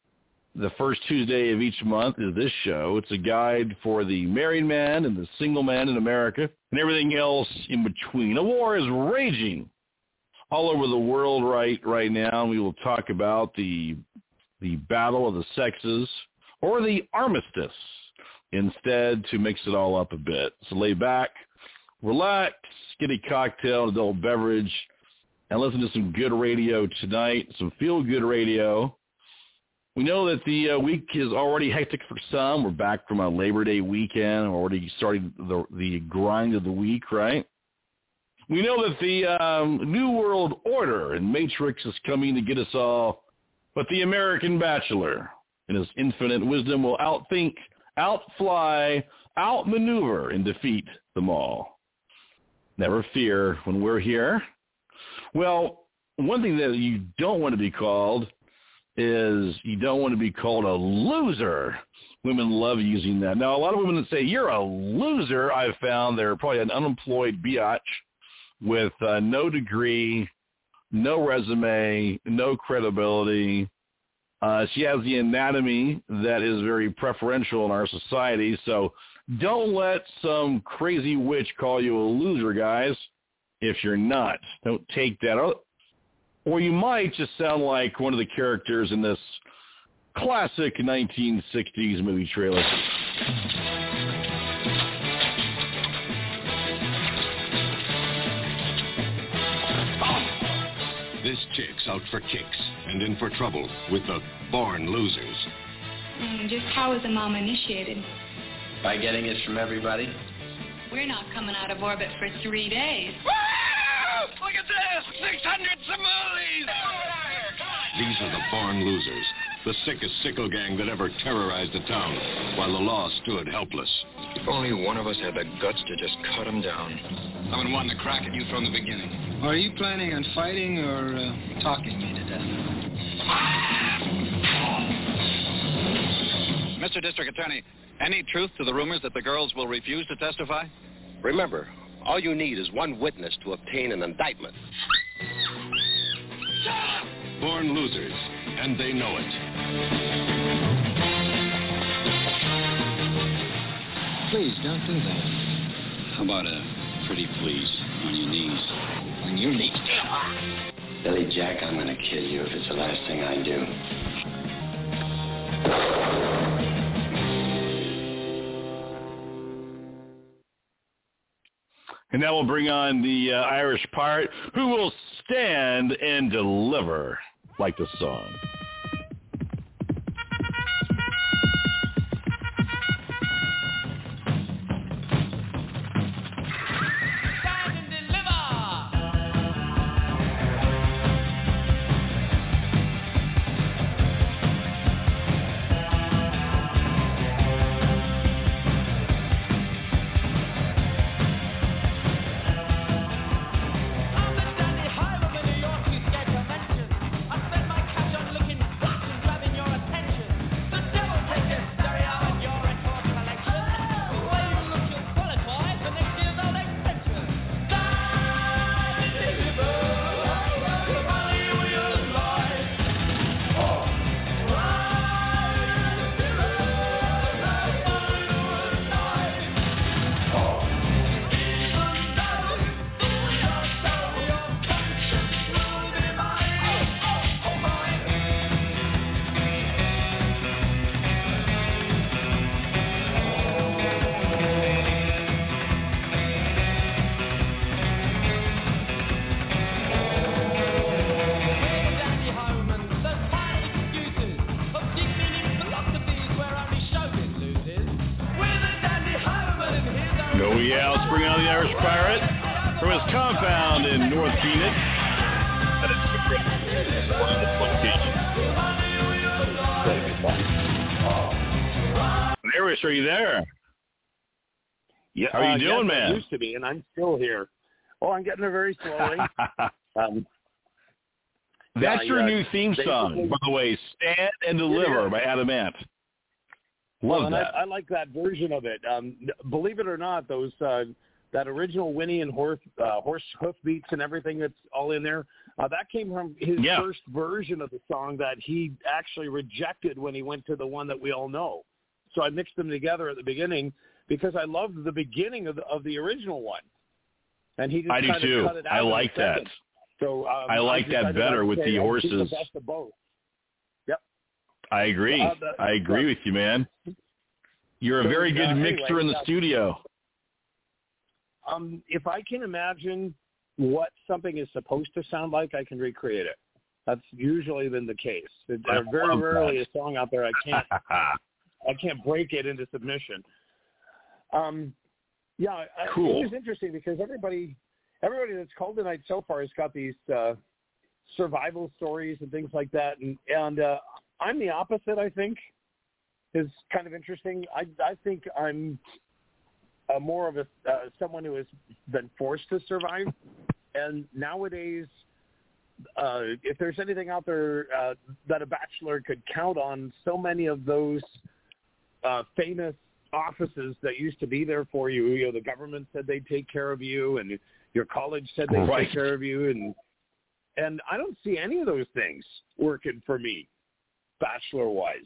the first Tuesday of each month is this show. It's a guide for the married man and the single man in America and everything else in between. A war is raging all over the world right right now. and We will talk about the the battle of the sexes or the armistice instead to mix it all up a bit. So lay back, relax, get a cocktail, an adult beverage, and listen to some good radio tonight, some feel-good radio. We know that the uh, week is already hectic for some. We're back from a Labor Day weekend, already starting the, the grind of the week, right? We know that the um, New World Order and Matrix is coming to get us all, but the American Bachelor in his infinite wisdom will outthink, outfly, outmaneuver, and defeat them all. Never fear when we're here. Well, one thing that you don't want to be called is you don't want to be called a loser. Women love using that. Now, a lot of women that say, you're a loser, I've found they're probably an unemployed biatch with uh, no degree, no resume, no credibility, uh, she has the anatomy that is very preferential in our society. So don't let some crazy witch call you a loser, guys, if you're not. Don't take that. Or you might just sound like one of the characters in this classic 1960s movie trailer. This chick's out for kicks and in for trouble with the born losers. Mm, just how is a mom initiated? By getting it from everybody? We're not coming out of orbit for three days. Look at this! 600 Somalis! These are the born losers. The sickest sickle gang that ever terrorized a town, while the law stood helpless. If only one of us had the guts to just cut him down. I've been wanting to crack at you from the beginning. Are you planning on fighting or uh, talking me to death? Mr. District Attorney, any truth to the rumors that the girls will refuse to testify? Remember, all you need is one witness to obtain an indictment. Born losers, and they know it. Please don't do that. How about a pretty please on your knees? On your knees? Billy Jack, I'm going to kill you if it's the last thing I do. And now we'll bring on the uh, Irish part who will stand and deliver like the song. To be, and I'm still here. Oh, I'm getting there very slowly. um, That's yeah, your yeah, new theme song, by the way. Stand and Deliver by Adam Ant. Love and that. I, I like that version of it. Um, believe it or not, those uh, that original Winnie and horse uh, horse hoof beats and everything that's all in there. Uh, that came from his Yeah. first version of the song that he actually rejected when he went to the one that we all know. So I mixed them together at the beginning because I loved the beginning of the, of the original one, and he just I do too. cut it out I a like that. second. So um, I like that better with the horses. The both. I agree. Uh, the- I agree with you, man. You're a So, very good uh, mixer anyway, in the studio. Um, if I can imagine what something is supposed to sound like, I can recreate it. That's usually been the case. There very rarely that. a song out there I can't I can't break it into submission. Um, yeah, I- Cool. it was interesting because everybody everybody that's called tonight so far has got these uh, survival stories and things like that, and and uh, I'm the opposite. I think is kind of interesting. I I think I'm uh, more of a uh, someone who has been forced to survive, and nowadays, uh, if there's anything out there uh, that a bachelor could count on, so many of those uh, famous offices that used to be there for you. You know, the government said they'd take care of you, and your college said they'd Right. take care of you, and and I don't see any of those things working for me, bachelor wise,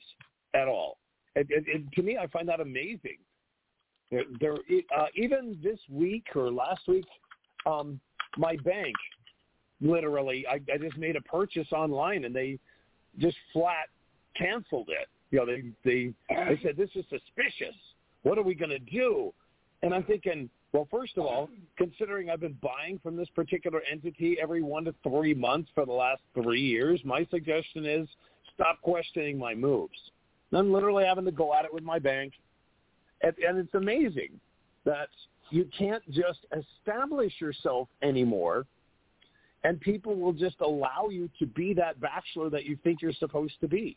at all. It, it, it, to me, I find that amazing. There, there uh, even this week or last week, um, my bank literally, I, I just made a purchase online, and they just flat canceled it. You know, they they they said this is suspicious. What are we going to do? And I'm thinking, well, first of all, considering I've been buying from this particular entity every one to three months for the last three years, my suggestion is stop questioning my moves. I'm literally having to go at it with my bank, and, and it's amazing that you can't just establish yourself anymore and people will just allow you to be that bachelor that you think you're supposed to be.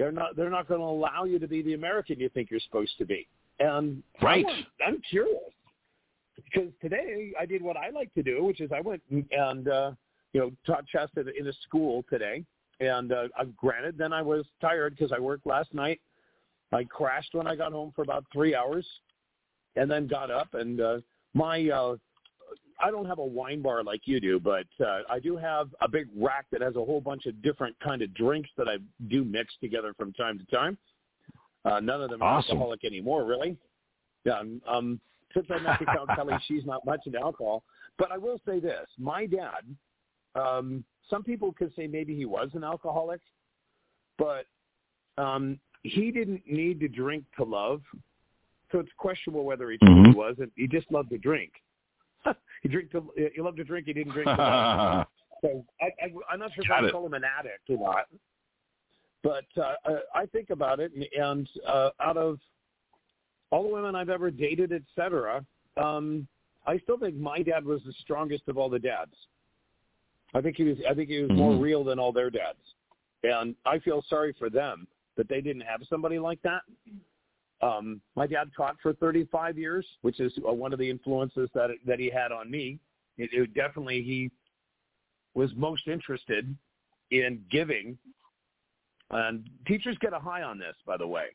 They're not they're not going to allow you to be the American you think you're supposed to be. And Right. I want- I'm curious because today I did what I like to do, which is I went and uh, you know taught chess at, in a school today. And uh, uh, granted, then I was tired because I worked last night. I crashed when I got home for about three hours, and then got up. And uh, my uh, I don't have a wine bar like you do, but uh, I do have a big rack that has a whole bunch of different kind of drinks that I do mix together from time to time. Uh, none of them are Awesome. alcoholic anymore, really. Yeah, um, um, since I met Count Kelly, she's not much into alcohol. But I will say this: my dad. Um, some people could say maybe he was an alcoholic, but um, he didn't need to drink to love. So it's questionable whether he truly Mhm. was. And he just loved to drink. He drink to he loved to drink. He didn't drink. So I, I, I'm not sure if I call him an addict or not. But uh, I think about it, and, and uh, out of all the women I've ever dated, et cetera, um, I still think my dad was the strongest of all the dads. I think he was. I think he was more Mhm. real than all their dads, and I feel sorry for them that they didn't have somebody like that. Um, my dad taught for 35 years, which is uh, one of the influences that that he had on me. It, it definitely he was most interested in giving. And teachers get a high on this, by the way.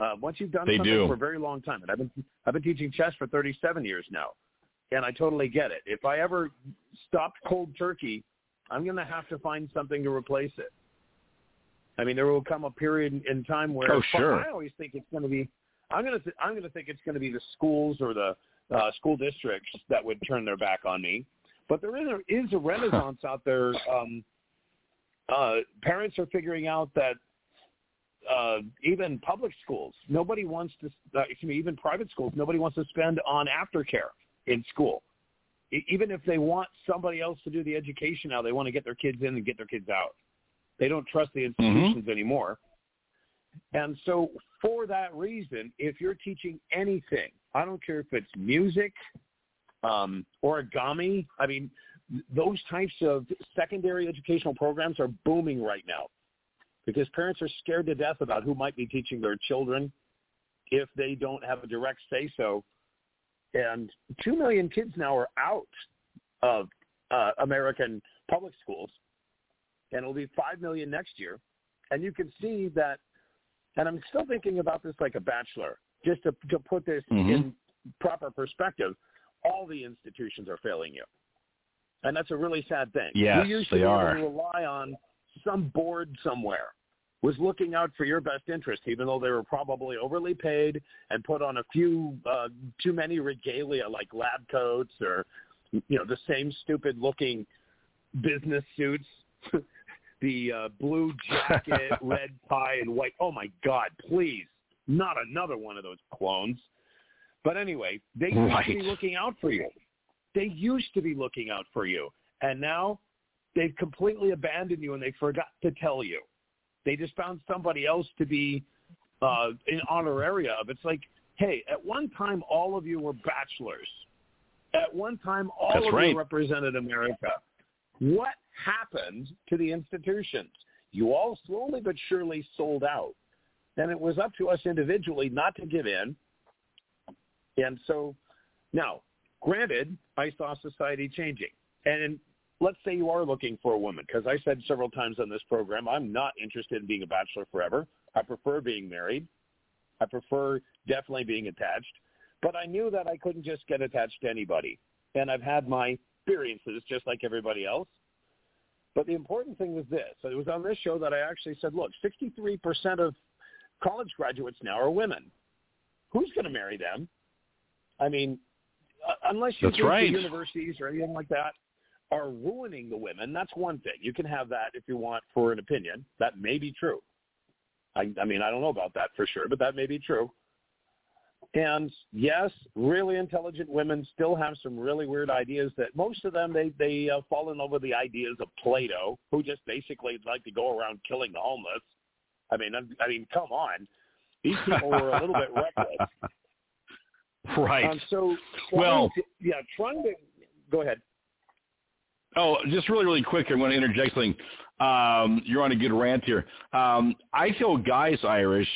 Uh, once you've done They something do. for a very long time, and I've been I've been teaching chess for 37 years now, and I totally get it. If I ever stopped cold turkey, I'm going to have to find something to replace it. I mean, there will come a period in time where Oh, sure. I always think it's going to be. I'm going to th- I'm to think it's going to be the schools or the uh, school districts that would turn their back on me. But there is a, is a renaissance out there. Um, uh, parents are figuring out that uh, even public schools, nobody wants to. Uh, excuse me, even private schools, nobody wants to spend on aftercare in school. E- even if they want somebody else to do the education now, they want to get their kids in and get their kids out. They don't trust the institutions anymore. And so, for that reason, if you're teaching anything, I don't care if it's music, um, origami. I mean, those types of secondary educational programs are booming right now because parents are scared to death about who might be teaching their children if they don't have a direct say so. And two million kids now are out of uh, American public schools, and it'll be five million next year. And you can see that. And I'm still thinking about this like a bachelor, just to to put this Mhm. in proper perspective. All the institutions are failing you, and that's a really sad thing. Yes, you used they to be able are. to rely on some board somewhere was looking out for your best interest, even though they were probably overly paid and put on a few uh, too many regalia like lab coats or you know the same stupid looking business suits, the uh, blue jacket, red tie, and white. Oh my God! Please, not another one of those clones. But anyway, they used to be looking out for you. They used to be looking out for you, and now they've completely abandoned you and they forgot to tell you. They just found somebody else to be uh, an honoraria of. It's like, hey, at one time all of you were bachelors. At one time all That's of right. you represented America. What happened to the institutions? You all slowly but surely sold out. And it was up to us individually not to give in. And so now, granted, I saw society changing. And let's say you are looking for a woman, because I said several times on this program, I'm not interested in being a bachelor forever. I prefer being married. I prefer definitely being attached. But I knew that I couldn't just get attached to anybody. And I've had my experiences just like everybody else. But the important thing was this. It was on this show that I actually said, look, 63% of college graduates now are women. Who's going to marry them? I mean, uh, unless you That's think right. the universities or anything like that are ruining the women, that's one thing. You can have that if you want for an opinion. That may be true. I, I mean, I don't know about that for sure, but that may be true. And yes, really intelligent women still have some really weird ideas that most of them they they uh, fall in love with the ideas of Plato, who just basically like to go around killing the homeless. I mean, I'm, I mean, come on, these people were a little bit reckless. Right. Um, so, Well- to, yeah, trying to go ahead. Oh, just really, really quick, I want to interject something. Um, you're on a good rant here. Um, I tell guys, Irish,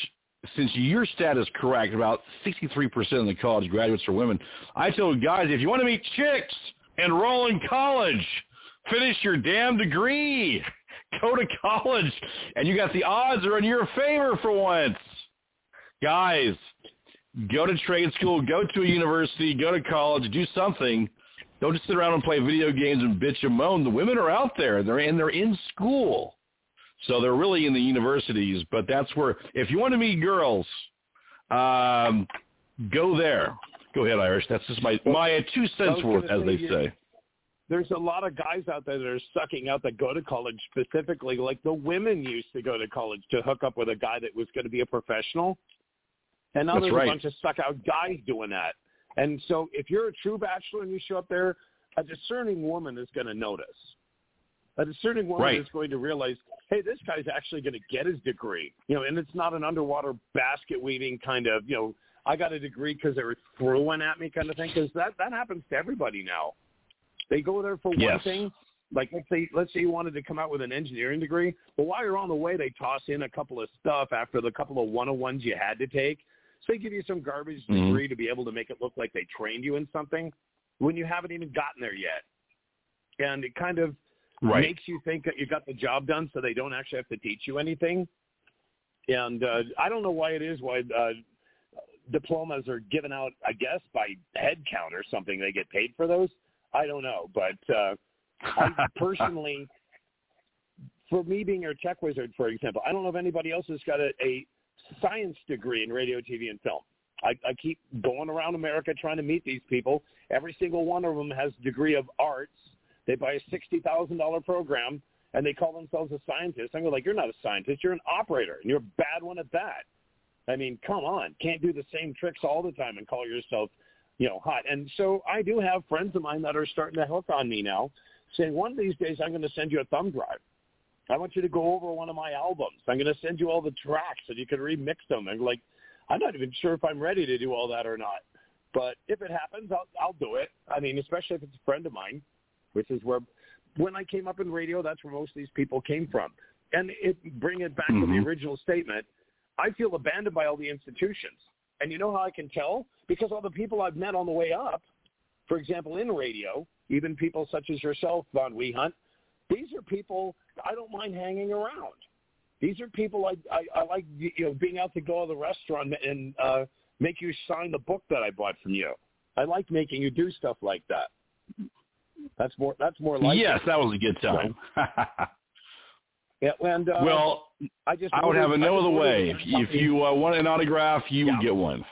since your stat is correct, about 63% of the college graduates are women. I tell guys, if you want to meet chicks, enroll in college. Finish your damn degree. Go to college. And you got the odds are in your favor for once. Guys, go to trade school, go to a university, go to college, do something. Don't just sit around and play video games and bitch and moan. The women are out there. They're and they're in school. So they're really in the universities, but that's where if you want to meet girls, um, go there. Go ahead, Irish. That's just my my two cents worth, as they say. There's a lot of guys out there that are sucking out that go to college specifically, like the women used to go to college to hook up with a guy that was going to be a professional. And now That's there's right. a bunch of suck out guys doing that. And so if you're a true bachelor and you show up there, a discerning woman is going to notice. A discerning woman Right. is going to realize, hey, this guy's actually going to get his degree. You know, and it's not an underwater basket weaving kind of, you know, I got a degree because they were throwing at me kind of thing. Because that that happens to everybody now. They go there for one thing. Like let's say let's say you wanted to come out with an engineering degree. Well, while you're on the way, they toss in a couple of stuff after the couple of 101s you had to take. So they give you some garbage Mhm. degree to be able to make it look like they trained you in something when you haven't even gotten there yet. And it kind of Right. makes you think that you got the job done so they don't actually have to teach you anything. And uh, I don't know why it is why uh, diplomas are given out, I guess, by head count or something. They get paid for those. I don't know. But uh, I personally, for me being your tech wizard, for example, I don't know if anybody else has got a, a science degree in radio, TV, and film. I, I keep going around America trying to meet these people. Every single one of them has a degree of arts. They buy a sixty thousand dollar program and they call themselves a scientist. I go like, you're not a scientist. You're an operator, and you're a bad one at that. I mean, come on, can't do the same tricks all the time and call yourself, you know, hot. And so I do have friends of mine that are starting to hook on me now, saying one of these days I'm going to send you a thumb drive. I want you to go over one of my albums. I'm going to send you all the tracks so you can remix them. And like, I'm not even sure if I'm ready to do all that or not. But if it happens, I'll, I'll do it. I mean, especially if it's a friend of mine, which is where, when I came up in radio, that's where most of these people came from. And it, bring it back to the Mhm. original statement. I feel abandoned by all the institutions. And you know how I can tell? Because all the people I've met on the way up, for example, in radio, even people such as yourself, Von Wehunt, these are people I don't mind hanging around. These are people I, I, I like, you know, being out to go to the restaurant and uh, make you sign the book that I bought from you. I like making you do stuff like that. That's more. That's more like yes, that was a good time. Yeah, and uh, well, I just I would ordered- have it I no other way. a If, if you uh, want an autograph, you Yeah. will get one.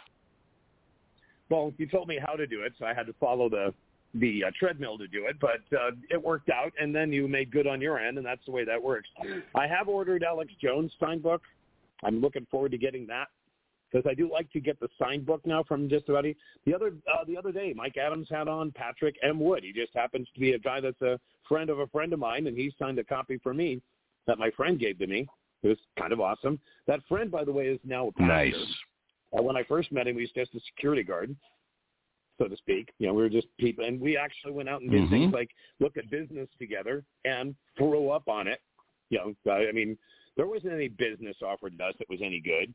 Well, you told me how to do it, so I had to follow the the uh, treadmill to do it, but uh, it worked out, and then you made good on your end, and that's the way that works. I have ordered Alex Jones' signed book. I'm looking forward to getting that because I do like to get the signed book now from just about the other uh, the other day. Mike Adams had on Patrick M. Wood. He just happens to be a guy that's a friend of a friend of mine, and he signed a copy for me that my friend gave to me. It was kind of awesome. That friend, by the way, is now a pastor. Nice. Uh, when I first met him, he was just a security guard, so to speak. You know, we were just people, and we actually went out and did Mhm. things like look at business together and throw up on it. You know, I I mean, there wasn't any business offered to us that was any good,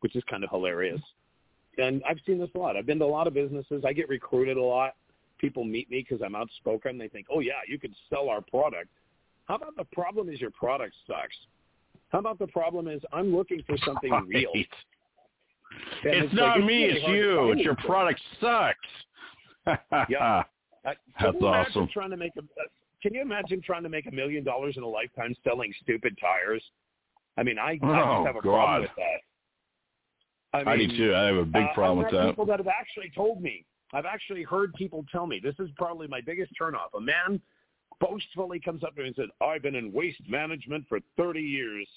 which is kind of hilarious. And I've seen this a lot. I've been to a lot of businesses. I get recruited a lot. People meet me because I'm outspoken. They think, oh yeah, you could sell our product. How about the problem is your product sucks? How about the problem is I'm looking for something real. Right. And It's, like, not it's me, really it's you. It's your product sucks. Yeah. Uh, That's can you imagine awesome. Trying to make a, uh, can you imagine trying to make a million dollars in a lifetime selling stupid tires? I mean, I, I Oh, just have a God. problem with that. I, mean, do too. I have a big uh, problem with that. People that have actually told me. I've actually heard people tell me this is probably my biggest turnoff. A man boastfully comes up to me and says, "I've been in waste management for 30 years."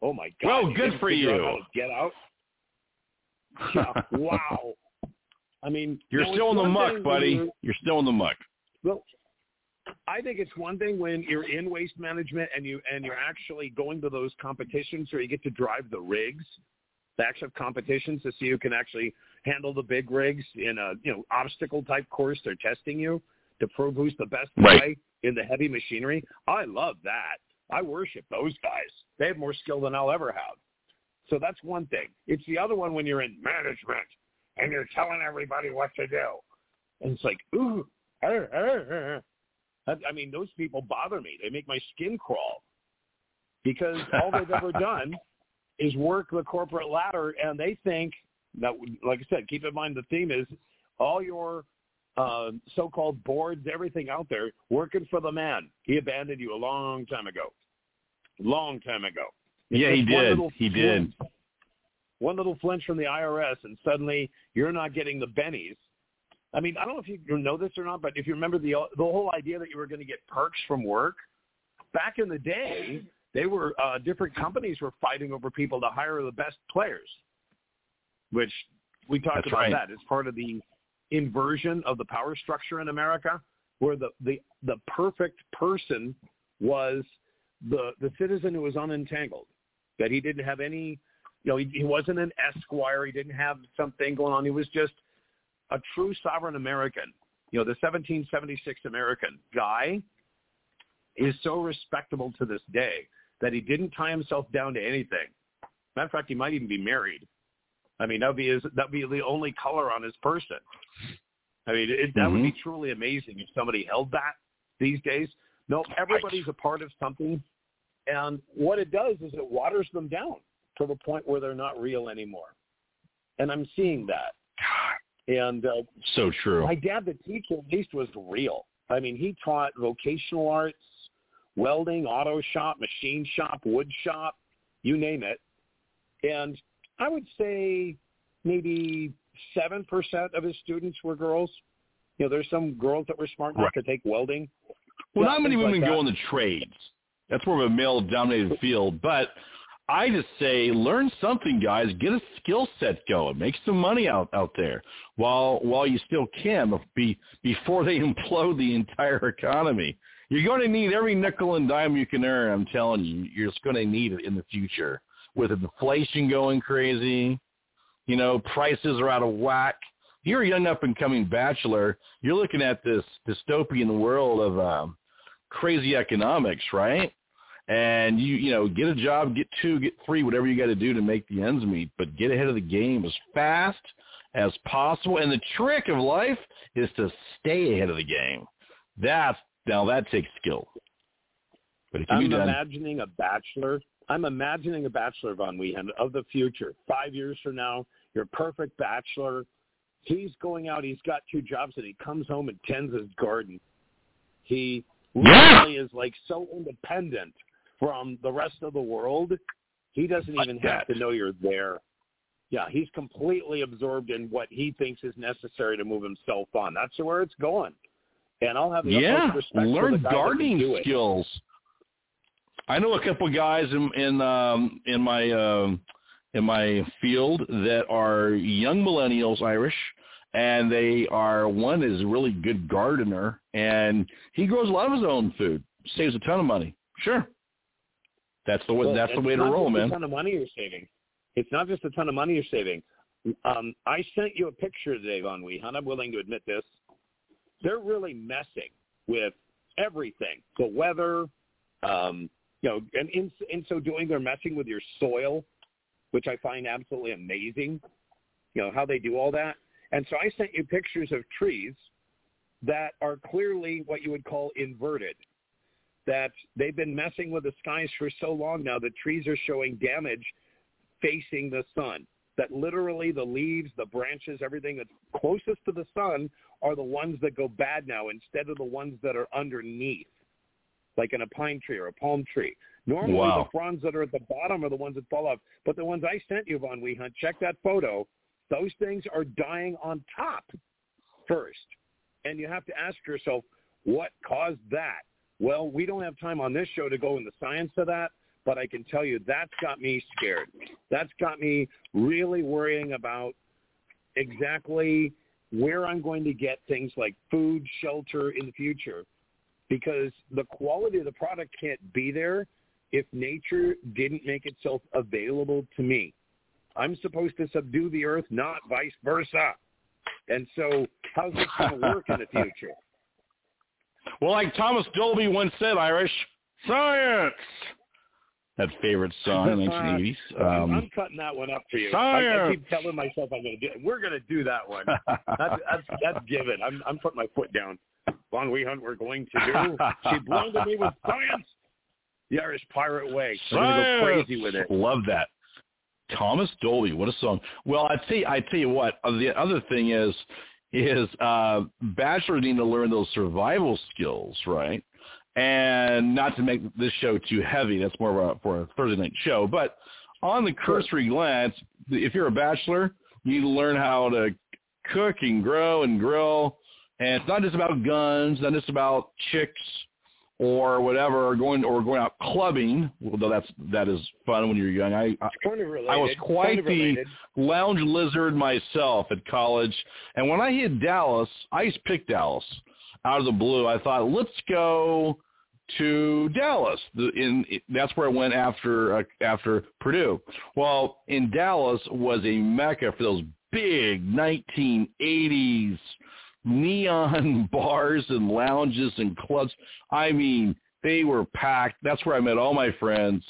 Oh my God! Well, good for figure out you. Get out. Yeah, wow. I mean, You're still in the muck, buddy. when You're still in the muck. well, I think it's one thing when you're in waste management and you and you're actually going to those competitions where you get to drive the rigs, the actual competitions to see who can actually handle the big rigs in a you know obstacle type course. They're testing you to prove who's the best Right. guy in the heavy machinery. I love that. I worship those guys. They have more skill than I'll ever have. So that's one thing. It's the other one when you're in management and you're telling everybody what to do. And it's like, ooh, er, er, er. I mean, those people bother me. They make my skin crawl because all they've ever done is work the corporate ladder, and they think that, like I said, keep in mind the theme is all your uh, so-called boards, everything out there, working for the man. He abandoned you a long time ago. Long time ago. It's yeah, he did. He did. One little flinch from the IRS, and suddenly you're not getting the bennies. I mean, I don't know if you know this or not, but if you remember the the whole idea that you were going to get perks from work, back in the day, they were uh, different companies were fighting over people to hire the best players, which we talked That's about right. that. It's part of the inversion of the power structure in America, where the the the perfect person was the the citizen who was unentangled, that he didn't have any, you know, he, he wasn't an esquire, he didn't have something going on. He was just a true sovereign American. You know, the 1776 American guy is so respectable to this day that he didn't tie himself down to anything. Matter of fact, he might even be married. I mean, that'd be his, that'd be the only color on his person. I mean, it, that would be truly amazing if somebody held that these days. No, everybody's a part of something, and what it does is it waters them down to the point where they're not real anymore. And I'm seeing that. And uh, So true. my dad, the teacher, at least was real. I mean, he taught vocational arts, welding, auto shop, machine shop, wood shop, you name it. And I would say maybe 7% of his students were girls. You know, there's some girls that were smart enough Right. to take welding. Well, not many things like women go in the trades. That's more of a male-dominated field. But I just say, learn something, guys. Get a skill set going. Make some money out out there while while you still can, be, before they implode the entire economy. You're going to need every nickel and dime you can earn. I'm telling you, you're just going to need it in the future with inflation going crazy. You know, prices are out of whack. You're a young up and coming bachelor. You're looking at this dystopian world of um, crazy economics, right? And you, you know, get a job, get two, get three, whatever you got to do to make the ends meet, but get ahead of the game as fast as possible. And the trick of life is to stay ahead of the game. That's now that takes skill, but it can I'm done. imagining a bachelor. I'm imagining a bachelor Von Wehunt of the future. Five years from now, your perfect bachelor. He's going out. He's got two jobs, and he comes home and tends his garden. He Yeah. really is like so independent from the rest of the world. He doesn't Like even have to know you're there. Yeah, he's completely absorbed in what he thinks is necessary to move himself on. That's where it's going. And I'll have the yeah, utmost respect for learn the guy that can gardening skills. I know a couple guys in in um, in my um, in my field that are young millennials, Irish, and they are one is a really good gardener, and he grows a lot of his own food, saves a ton of money. Sure, that's the way Well, that's the way to roll, just man. A ton of money you're saving. It's not just a ton of money you're saving. Um, I sent you a picture today, Von Wehunt. I'm willing to admit this. They're really messing with everything. The weather, um, you know, and in, in so doing, they're messing with your soil, which I find absolutely amazing. You know how they do all that. And so I sent you pictures of trees that are clearly what you would call inverted that they've been messing with the skies for so long now the trees are showing damage facing the sun that literally the leaves the branches everything that's closest to the sun are the ones that go bad now instead of the ones that are underneath like in a pine tree or a palm tree. Normally Wow. the fronds that are at the bottom are the ones that fall off but the ones i sent you von Wehunt check that photo. Those things are dying on top first. And you have to ask yourself what caused that? Well, we don't have time on this show to go in the science of that, but I can tell you that's got me scared. That's got me really worrying about exactly where I'm going to get things like food, shelter in the future because the quality of the product can't be there if nature didn't make itself available to me. I'm supposed to subdue the earth, not vice versa. And so how's this going to work in the future? Well, like Thomas Dolby once said, Irish, Science. That favorite song in the 1980s. Um, I'm cutting that one up for you. I, I keep telling myself I'm going to do it. We're going to do that one. that's, that's, that's given. I'm, I'm putting my foot down. Von Wehunt, we're going to do. She blinded me with science. The Irish Pirate Way. I'm going to go crazy with it. Love that. Thomas Dolby, what a song. Well, I tell you, I tell you what. uh, The other thing is, is uh, bachelors need to learn those survival skills, right? And not to make this show too heavy. That's more of a, for a Thursday night show. But on the cursory glance, if you're a bachelor, you need to learn how to cook and grow and grill. And it's not just about guns, not just about chicks or whatever, or going or going out clubbing. Although that's that is fun when you're young. I I, Kind of related. I was quite the lounge lizard myself at college, and when I hit Dallas, I just picked Dallas out of the blue. I thought, let's go to Dallas. The, in that's where I went after uh, after Purdue. Well, in Dallas was a mecca for those big 1980s neon bars and lounges and clubs. I mean, they were packed. That's where I met all my friends.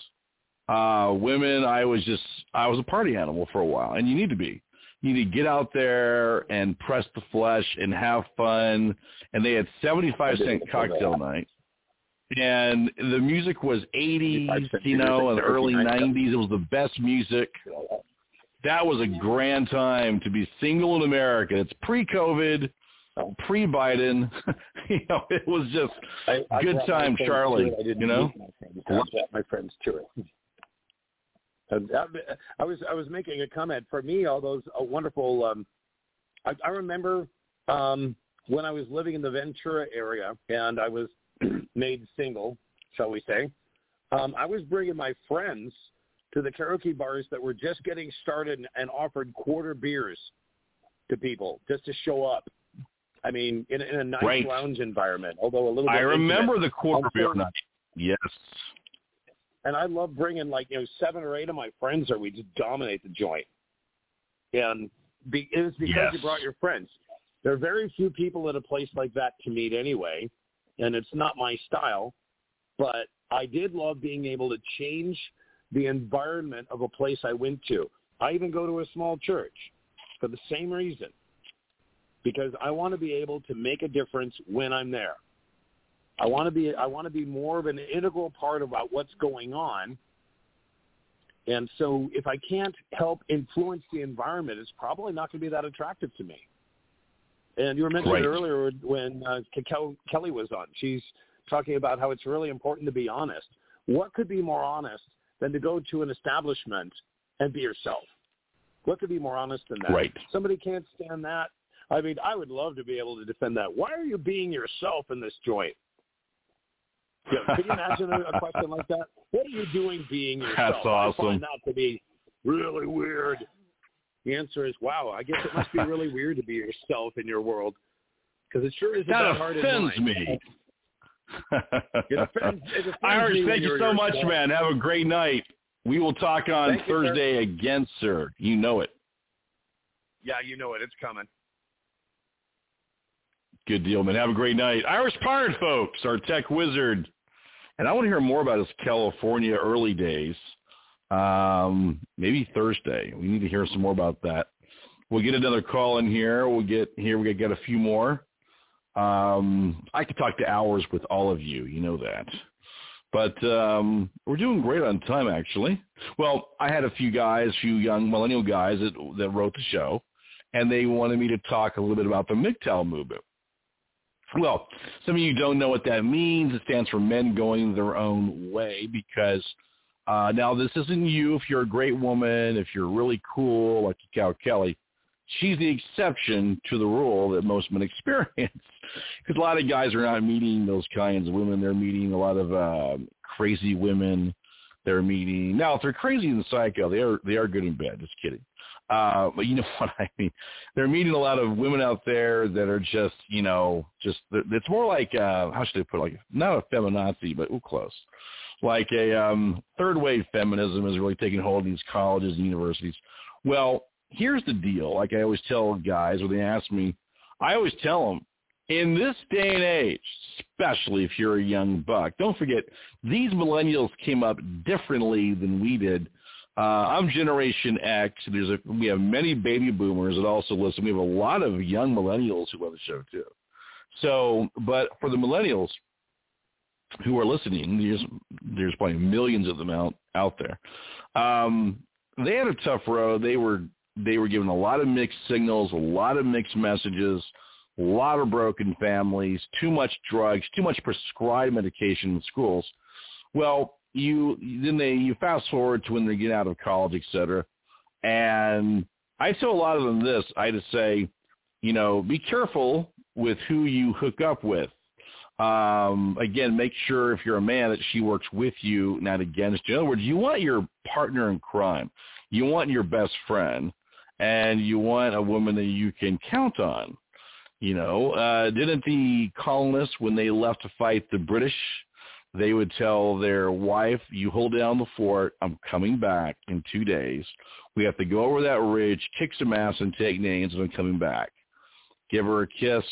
Uh, women, I was just, I was a party animal for a while, and you need to be. You need to get out there and press the flesh and have fun. And they had 75 cent cocktail night. And the music was 80s, you know, and early 90s. It was the best music. That was a grand time to be single in America. It's pre-COVID, pre-Biden. you know, it was just I, I good time, Charlie. to it. I didn't You know, my friends. I brought my friends to it. I, I was I was making a comment. For me, all those uh, wonderful. Um, I, I remember um, when I was living in the Ventura area, and I was made single, shall we say. Um, I was bringing my friends to the karaoke bars that were just getting started and, offered quarter beers to people just to show up. I mean, in, in a nice Right. lounge environment, although a little. Bit I remember intimate. the quarter beer night. Yes. and I love bringing like you know seven or eight of my friends, or we just dominate the joint. And be, it was because Yes. you brought your friends. There are very few people at a place like that to meet anyway, and it's not my style. But I did love being able to change the environment of a place I went to. I even go to a small church for the same reason, because I want to be able to make a difference when I'm there. I want to be I want to be more of an integral part about what's going on. And so if I can't help influence the environment, it's probably not going to be that attractive to me. And you were mentioning Right. earlier when uh, Kel- Kelly was on, she's talking about how it's really important to be honest. What could be more honest than to go to an establishment and be yourself? What could be more honest than that? Right. Somebody can't stand that. I mean, I would love to be able to defend that. Why are you being yourself in this joint? Yeah, can you imagine a, a question like that? What are you doing being yourself? That's awesome. I find that to be really weird. The answer is, wow, I guess it must be really weird to be yourself in your world. Because it sure isn't That that hard offends mine. me. It offends, it offends Irish, thank you so much, yourself. man. Have a great night. We will talk on Thank you, sir. Thursday again, sir. You know it. Yeah, you know it. It's coming. Good deal, man. Have a great night. Irish Pirate, folks, our tech wizard. And I want to hear more about his California early days. Um, maybe Thursday. We need to hear some more about that. We'll get another call in here. We'll get here. We get a few more. Um, I could talk to hours with all of you. You know that. But um, we're doing great on time, actually. Well, I had a few guys, a few young millennial guys that that wrote the show, and they wanted me to talk a little bit about the MGTOW movement. Well, some of you don't know what that means. It stands for men going their own way because uh, now this isn't you if you're a great woman, if you're really cool like Cow Kelly. She's the exception to the rule that most men experience because a lot of guys are not meeting those kinds of women. They're meeting a lot of uh, crazy women. They're meeting now if they're crazy and psycho, they are they are good in bed. Just kidding. Uh, but you know what I mean. They're meeting a lot of women out there that are just, you know, just it's more like uh, how should I put it? Like not a feminazi, but ooh, close. Like a um, third wave feminism is really taking hold in these colleges and universities. Well, here's the deal. Like I always tell guys when they ask me, I always tell them, in this day and age, especially if you're a young buck, don't forget these millennials came up differently than we did. Uh, I'm Generation X. There's a, we have many baby boomers that also listen. We have a lot of young millennials who love the show too. So, but for the millennials who are listening, there's there's probably millions of them out out there. Um, they had a tough road. They were they were given a lot of mixed signals, a lot of mixed messages, a lot of broken families, too much drugs, too much prescribed medication in schools. Well, you then they you fast forward to when they get out of college, et cetera, and I tell a lot of them this. I just say, you know, be careful with who you hook up with. Um, again, make sure if you're a man that she works with you, not against you. In other words, you want your partner in crime. You want your best friend and you want a woman that you can count on. You know, uh, didn't the colonists, when they left to fight the British, they would tell their wife, you hold down the fort, I'm coming back in two days. We have to go over that ridge, kick some ass and take names, and I'm coming back. Give her a kiss,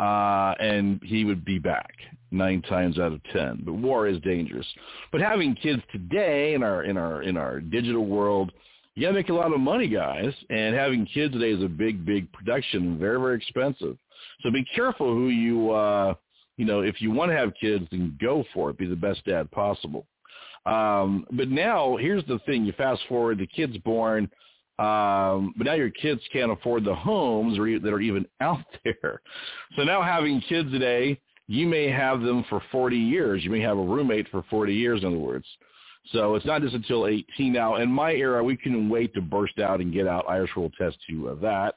uh, and he would be back nine times out of ten. But war is dangerous. But having kids today in our in our in our digital world, you gotta make a lot of money, guys. And having kids today is a big, big production, very, very expensive. So be careful who you, uh, you know, if you want to have kids, then go for it. Be the best dad possible. Um, but now, here's the thing: you fast forward, the kid's born, um, but now your kids can't afford the homes that are even out there. So now, having kids today, you may have them for 40 years. You may have a roommate for 40 years, in other words. So it's not just until 18 now. In my era, we couldn't wait to burst out and get out Irish Roll Test 2 of that.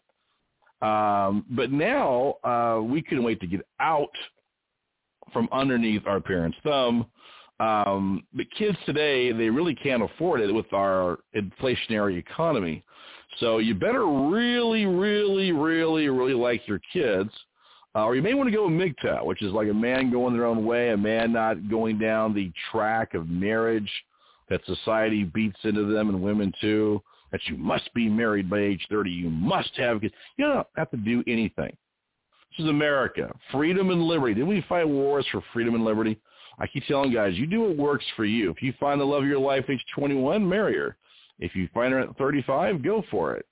Um, but now uh, we couldn't wait to get out from underneath our parents' thumb. Um, but kids today, they really can't afford it with our inflationary economy. So you better really, really, really, really like your kids. Uh, or you may want to go with MGTOW, which is like a man going their own way, a man not going down the track of marriage that society beats into them and women too, that you must be married by age 30. You must have kids. You don't have to do anything. This is America. Freedom and liberty. Didn't we fight wars for freedom and liberty? I keep telling guys, you do what works for you. If you find the love of your life age 21, marry her. If you find her at 35, go for it.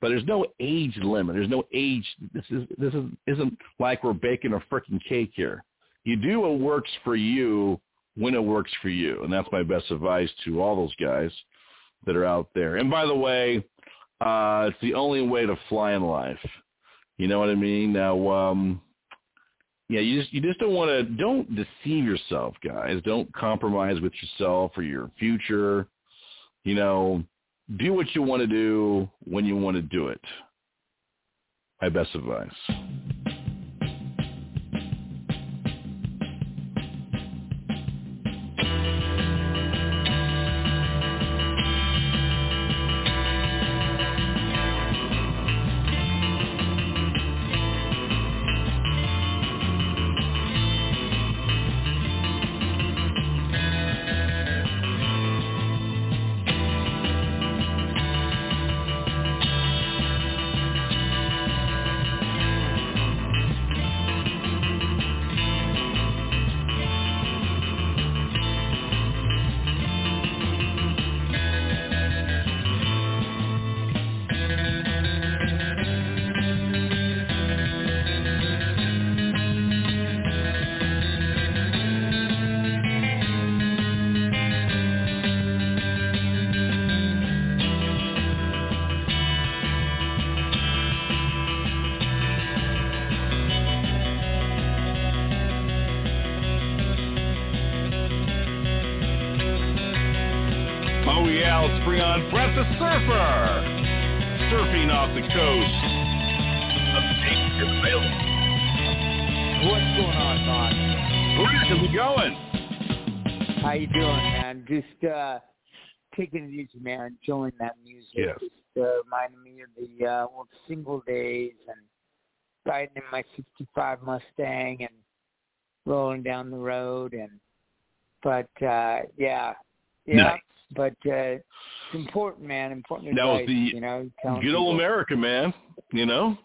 But there's no age limit. There's no age. This is this is isn't like we're baking a freaking cake here. You do what works for you when it works for you. And that's my best advice to all those guys that are out there. And by the way, uh, it's the only way to fly in life. You know what I mean? Now, um, yeah, you just you just don't want to don't deceive yourself, guys. Don't compromise with yourself or your future. You know, do what you want to do when you want to do it. My best advice. Man, enjoying that music. Yes. Just uh, reminded me of the uh, old single days and riding in my '65 Mustang and rolling down the road. And but uh, yeah, yeah. Nice. But uh, it's important, man. Important that advice. was the you know, good old. America, man. You know.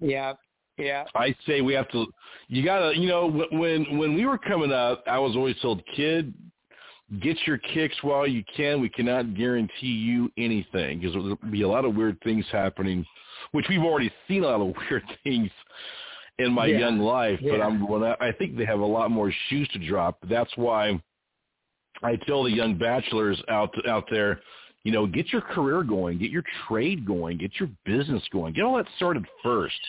Yeah, Yeah. I say we have to. You gotta. You know, when when we were coming up, I was always told, kid, get your kicks while you can. We cannot guarantee you anything because there'll be a lot of weird things happening, which we've already seen a lot of weird things in my Yeah. young life. But I'm. When I, I think they have a lot more shoes to drop. That's why I tell the young bachelors out out there, you know, get your career going, get your trade going, get your business going, get all that started first.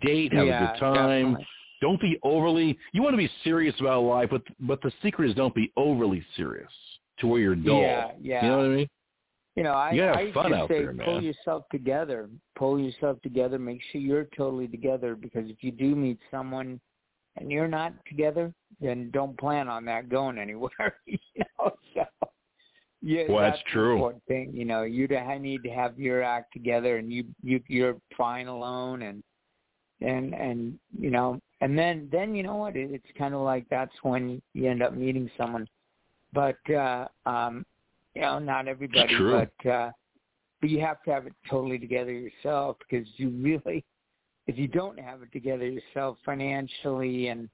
Date, have Yeah, a good time. definitely. Don't be overly. You want to be serious about life, but but the secret is don't be overly serious to where you're dull. Yeah, yeah. You know what I mean? You know, I, You have I used fun to out say there, pull yourself together. Pull yourself together. Make sure you're totally together because if you do meet someone and you're not together, then don't plan on that going anywhere. you know, so yeah, Well, that's that's true. important thing. You know, you need to have your act together, and you you you're fine alone, and and and you know, and then then you know what? It, it's kind of like that's when you end up meeting someone. But uh um you know, not everybody, but uh but you have to have it totally together yourself because you really if you don't have it together yourself financially and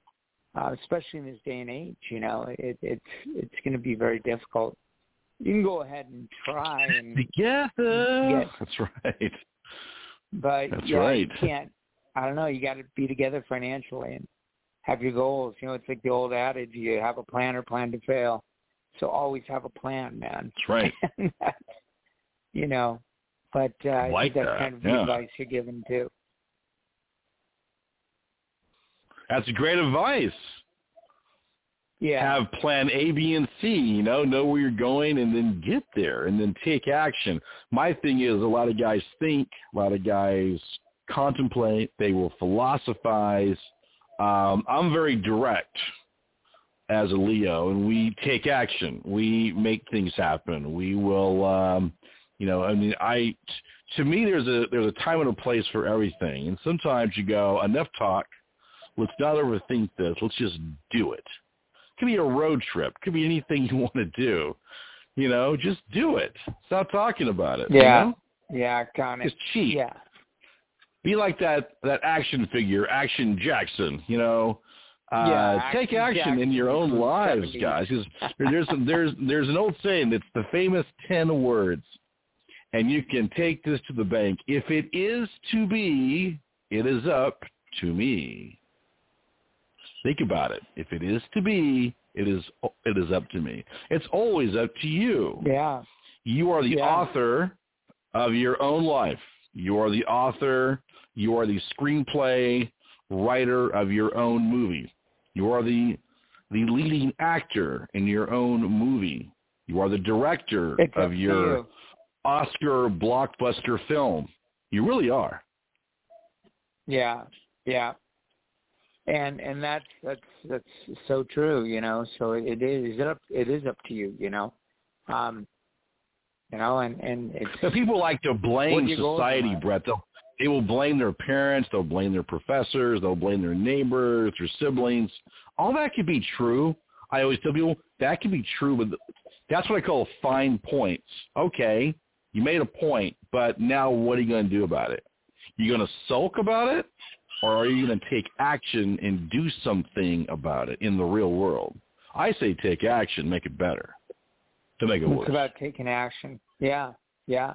uh, especially in this day and age, you know, it, it's it's going to be very difficult. You can go ahead and try and Together. Yes. That's right. but That's yeah, right. you can't. I don't know. You got to be together financially and have your goals. You know, it's like the old adage: you have a plan or plan to fail. So always have a plan, man. That's right. you know, but uh, I Like think that's that, kind of the yeah. advice you're given too. That's great advice. Yeah. Have plan A, B, and C, you know, know where you're going and then get there and then take action. My thing is a lot of guys think, a lot of guys contemplate, they will philosophize. Um, I'm very direct as a Leo and we take action. We make things happen. We will um you know, I mean I to me there's a there's a time and a place for everything. And sometimes you go, enough talk, let's not overthink this, let's just do it it could be a road trip. It Could be anything you want to do. You know, just do it. Stop talking about it. you Yeah. know? Yeah, kind of. Just cheat. Yeah. Be like that that action figure, Action Jackson. You know, uh, Yeah, take Action in your own lives, 70s. guys. there's there's there's an old saying. It's the famous ten words, and you can take this to the bank. If it is to be, it is up to me. Think about it. If it is to be, it is it is up to me. It's always up to you. Yeah. You are the Yeah. author of your own life. You are the author. You are the screenplay writer of your own movie. You are the the leading actor in your own movie. You are the director It's of your you. Oscar blockbuster film. You really are. Yeah, yeah, and and that's that's that's so true, you know. So it is it up it is up to you, you know. Um, you know, and and it's But people like to blame What your goals in society. Brett. They'll, they will blame their parents. They'll blame their professors. They'll blame their neighbors, their siblings. All that could be true. I always tell people that can be true, but that's what I call fine points. Okay, you made a point, but now what are you going to do about it? You going to sulk about it, or are you going to take action and do something about it in the real world? I say take action, make it better, to make it it's worse. It's about taking action. Yeah, yeah.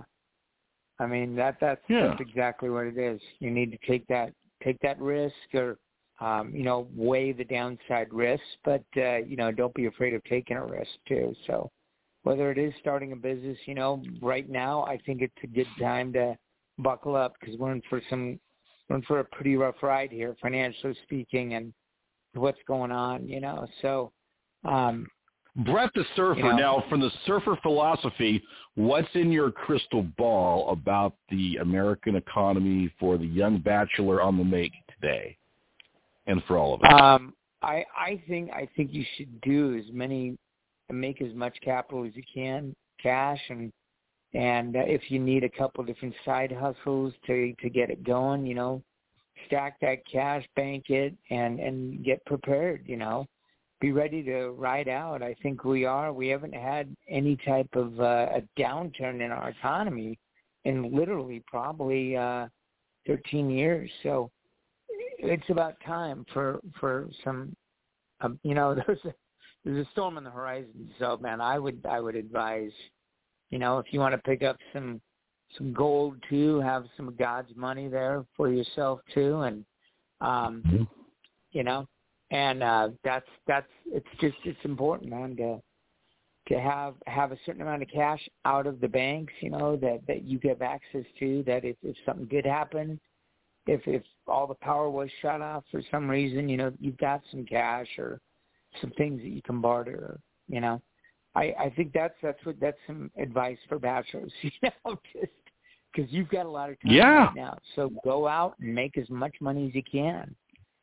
I mean that that's Yeah. that's exactly what it is. You need to take that take that risk or um, you know, weigh the downside risks, but uh, you know, don't be afraid of taking a risk too. So whether it is starting a business, you know, right now I think it's a good time to buckle up because we're in for some we're in for a pretty rough ride here, financially speaking, and what's going on, you know. So um Brett the surfer. You know. Now, from the surfer philosophy, what's in your crystal ball about the American economy for the young bachelor on the make today, and for all of us? Um, I I think I think you should do as many, make as much capital as you can, cash, and and uh, if you need a couple different side hustles to to get it going, you know, stack that cash, bank it, and and get prepared. You know, be ready to ride out. I think we are. We haven't had any type of uh, a downturn in our economy in literally probably uh, 13 years. So it's about time for for some. Um, you know, there's a there's a storm on the horizon. So man, I would I would advise, you know, if you want to pick up some some gold too, have some God's money there for yourself too, and um, Mm-hmm. you know, and uh, that's that's it's just it's important, man, to to have have a certain amount of cash out of the banks, you know, that that you have access to. That if if something did happen, if if all the power was shut off for some reason, you know, you've got some cash or some things that you can barter. You know, I I think that's that's what that's some advice for bachelors. You know, just because you've got a lot of time Yeah. right now, so go out and make as much money as you can,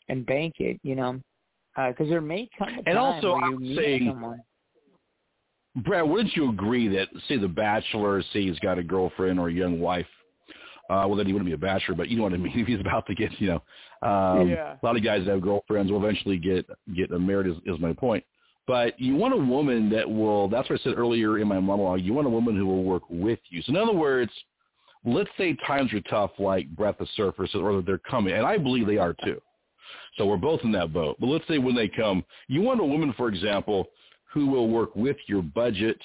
and bank it. You know, because there may come a time And also, where you meet say- someone. Brad, wouldn't you agree that, say, the bachelor, say he's got a girlfriend or a young wife, uh, well, then he wouldn't be a bachelor, but you know what I mean. If he's about to get, you know, um, Yeah. a lot of guys that have girlfriends will eventually get get married. Is, is my point. But you want a woman that will. That's what I said earlier in my monologue. You want a woman who will work with you. So in other words, let's say times are tough, like Brett the Surfer, or they're coming, and I believe they are too. So we're both in that boat. But let's say when they come, you want a woman, for example, who will work with your budget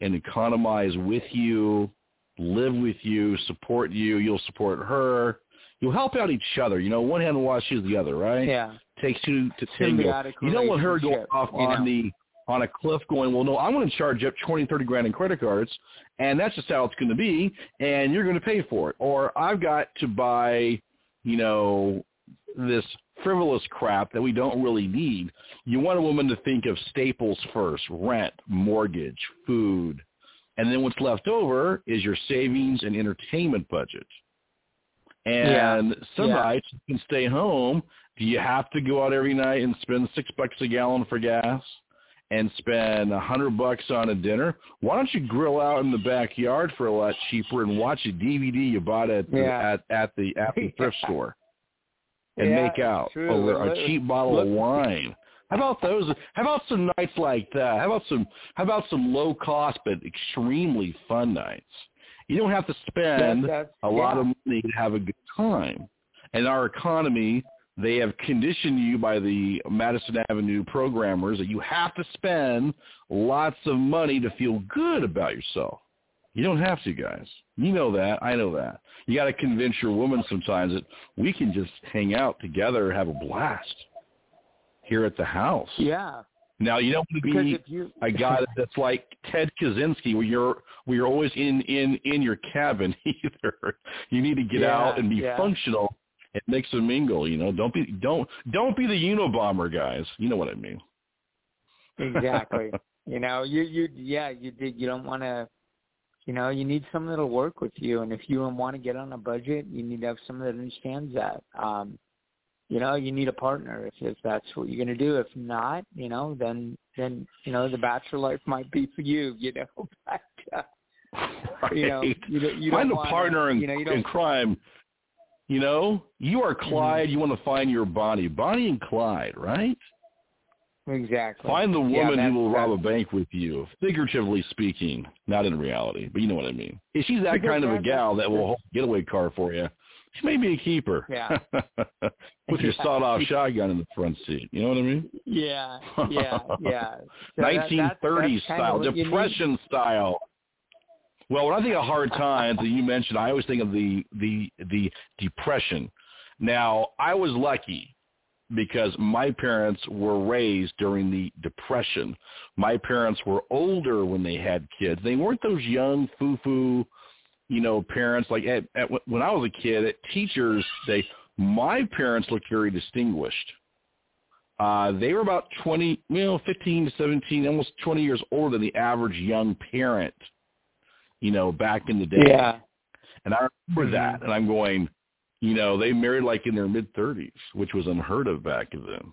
and economize with you, live with you, support you. You'll support her. You'll help out each other. You know, one hand washes the other, right? Yeah. Takes two to tango. You don't want her going off you on know. the on a cliff going, well, no, I'm going to charge up twenty, thirty grand in credit cards, and that's just how it's going to be, and you're going to pay for it. Or I've got to buy, you know, this frivolous crap that we don't really need. You want a woman to think of staples first, rent, mortgage, food, and then what's left over is your savings and entertainment budget. And Yeah. some Yeah. nights you can stay home. Do you have to go out every night and spend six bucks a gallon for gas and spend a hundred bucks on a dinner? Why don't you grill out in the backyard for a lot cheaper and watch a DVD you bought at the, Yeah. at at the at the thrift store and Yeah, make out true. over a cheap bottle of wine? How about those? How about some nights like that? How about some? How about some low cost but extremely fun nights? You don't have to spend That- a lot yeah. of money to have a good time. And our economy, they have conditioned you by the Madison Avenue programmers that you have to spend lots of money to feel good about yourself. You don't have to, guys. You know that. I know that. You got to convince your woman sometimes that we can just hang out together, have a blast here at the house. Yeah. Now you don't want to be you a guy that's like Ted Kaczynski, where you're where you're always in in in your cabin. Either you need to get Yeah, out and be yeah. functional and mix and mingle. You know, don't be don't don't be the Unabomber guys. You know what I mean? exactly. you know, you you yeah, you did. You don't want to. You know, you need someone that'll work with you, and if you want to get on a budget, you need to have someone that understands that. Um, you know, you need a partner if if that's what you're going to do. If not, you know, then then you know the bachelor life might be for you. You know, but uh, you know, you, don't- you find don't a wanna, partner in, you know, you in don't, crime. You know, you are Clyde. Mm-hmm. You want to find your Bonnie, Bonnie and Clyde, right? Exactly Find the woman that's- who will rob a bank with you, figuratively speaking, not in reality, but you know what I mean. If she's that kind of a gal that will hold a getaway car for you, she may be a keeper. Yeah. with your Yeah. sawed-off shotgun in the front seat. You know what I mean? Yeah, yeah, yeah. So that- that's- 1930s that's style, what you need. depression style. Well, when I think of hard times that you mentioned, I always think of the the the depression. Now, I was lucky because my parents were raised during the depression. My parents were older when they had kids. They weren't those young foo-foo, you know, parents like at, at when I was a kid at teachers day. My parents looked very distinguished. Uh, they were about 20, you know, 15 to 17, almost 20 years older than the average young parent, you know, back in the day. Yeah. And I remember Mhm. that, and I'm going, you know, they married like in their mid 30s, which was unheard of back then.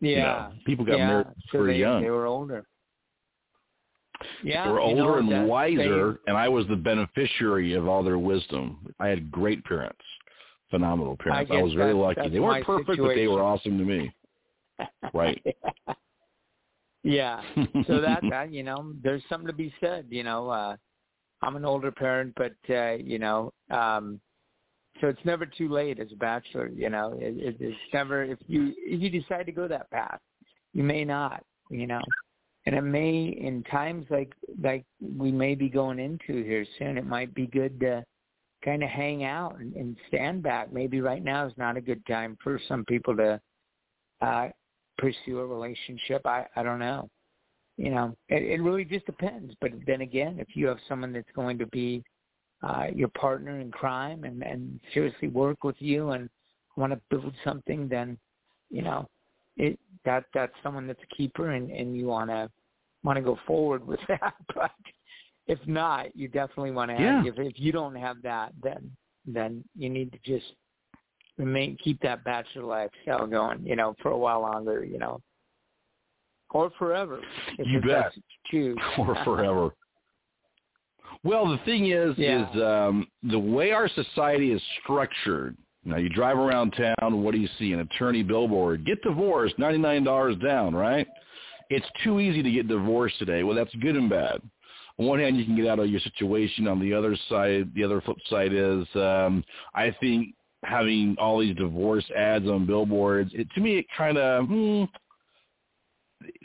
You Yeah. know, people got yeah. married so very they, young. They were older. Yeah. they were you older know, and that wiser, and I was the beneficiary of all their wisdom. I had great parents, phenomenal parents. I, guess was very that's- lucky. They weren't perfect, but they were awesome to me. Right. yeah. So that that you know, there's something to be said. You know, uh, I'm an older parent, but uh, you know, um, so it's never too late as a bachelor. You know, it, it, it's never if you if you decide to go that path, you may not. You know, and it may in times like like we may be going into here soon. It might be good to kind of hang out and, and stand back. Maybe right now is not a good time for some people to uh pursue a relationship. I I don't know. You know, it, it really just depends. But then again, if you have someone that's going to be uh, your partner in crime and, and seriously work with you and want to build something, then you know it that that's someone that's a keeper and, and you want to want to go forward with that. But if not, you definitely want to. Yeah. If if you don't have that, then then you need to just remain keep that bachelor lifestyle going. You know, for a while longer. You know, or forever. If You bet. choose. or forever. Well, the thing is, Yeah. is um, the way our society is structured. Now, you drive around town. What do you see? An attorney billboard: "Get divorced, ninety nine dollars down." Right? It's too easy to get divorced today. Well, that's good and bad. On one hand, you can get out of your situation. On the other side, the other flip side is, um, I think having all these divorce ads on billboards. It, to me, it kind of. Hmm,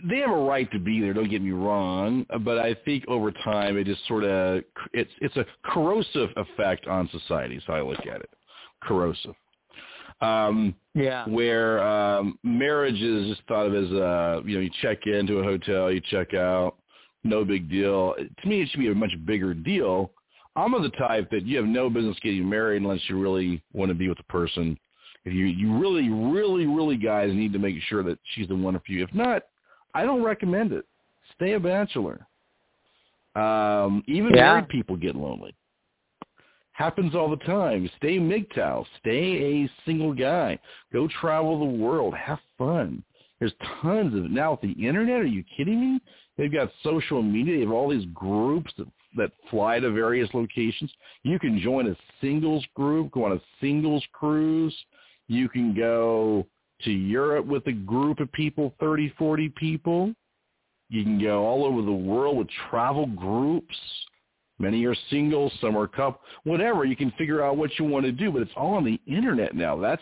they have a right to be there. Don't get me wrong, but I think over time it just sort of it's it's a corrosive effect on society. Is how I look at it. Corrosive. Um, yeah. Where um, marriage is just thought of as a you know you check into a hotel, you check out, no big deal. To me, it should be a much bigger deal. I'm of the type that you have no business getting married unless you really want to be with the person. If you you really really really guys need to make sure that she's the one for you. If not, I don't recommend it. Stay a bachelor. Um, even Yeah. married people get lonely. Happens all the time. Stay MGTOW. Stay a single guy. Go travel the world. Have fun. There's tons of now with the internet. Are you kidding me? They've got social media. They have all these groups that that fly to various locations. You can join a singles group, go on a singles cruise. You can go to Europe with a group of people, 30, 40 people. You can go all over the world with travel groups. Many are single, some are couple, whatever. You can figure out what you want to do, but it's all on the internet now. That's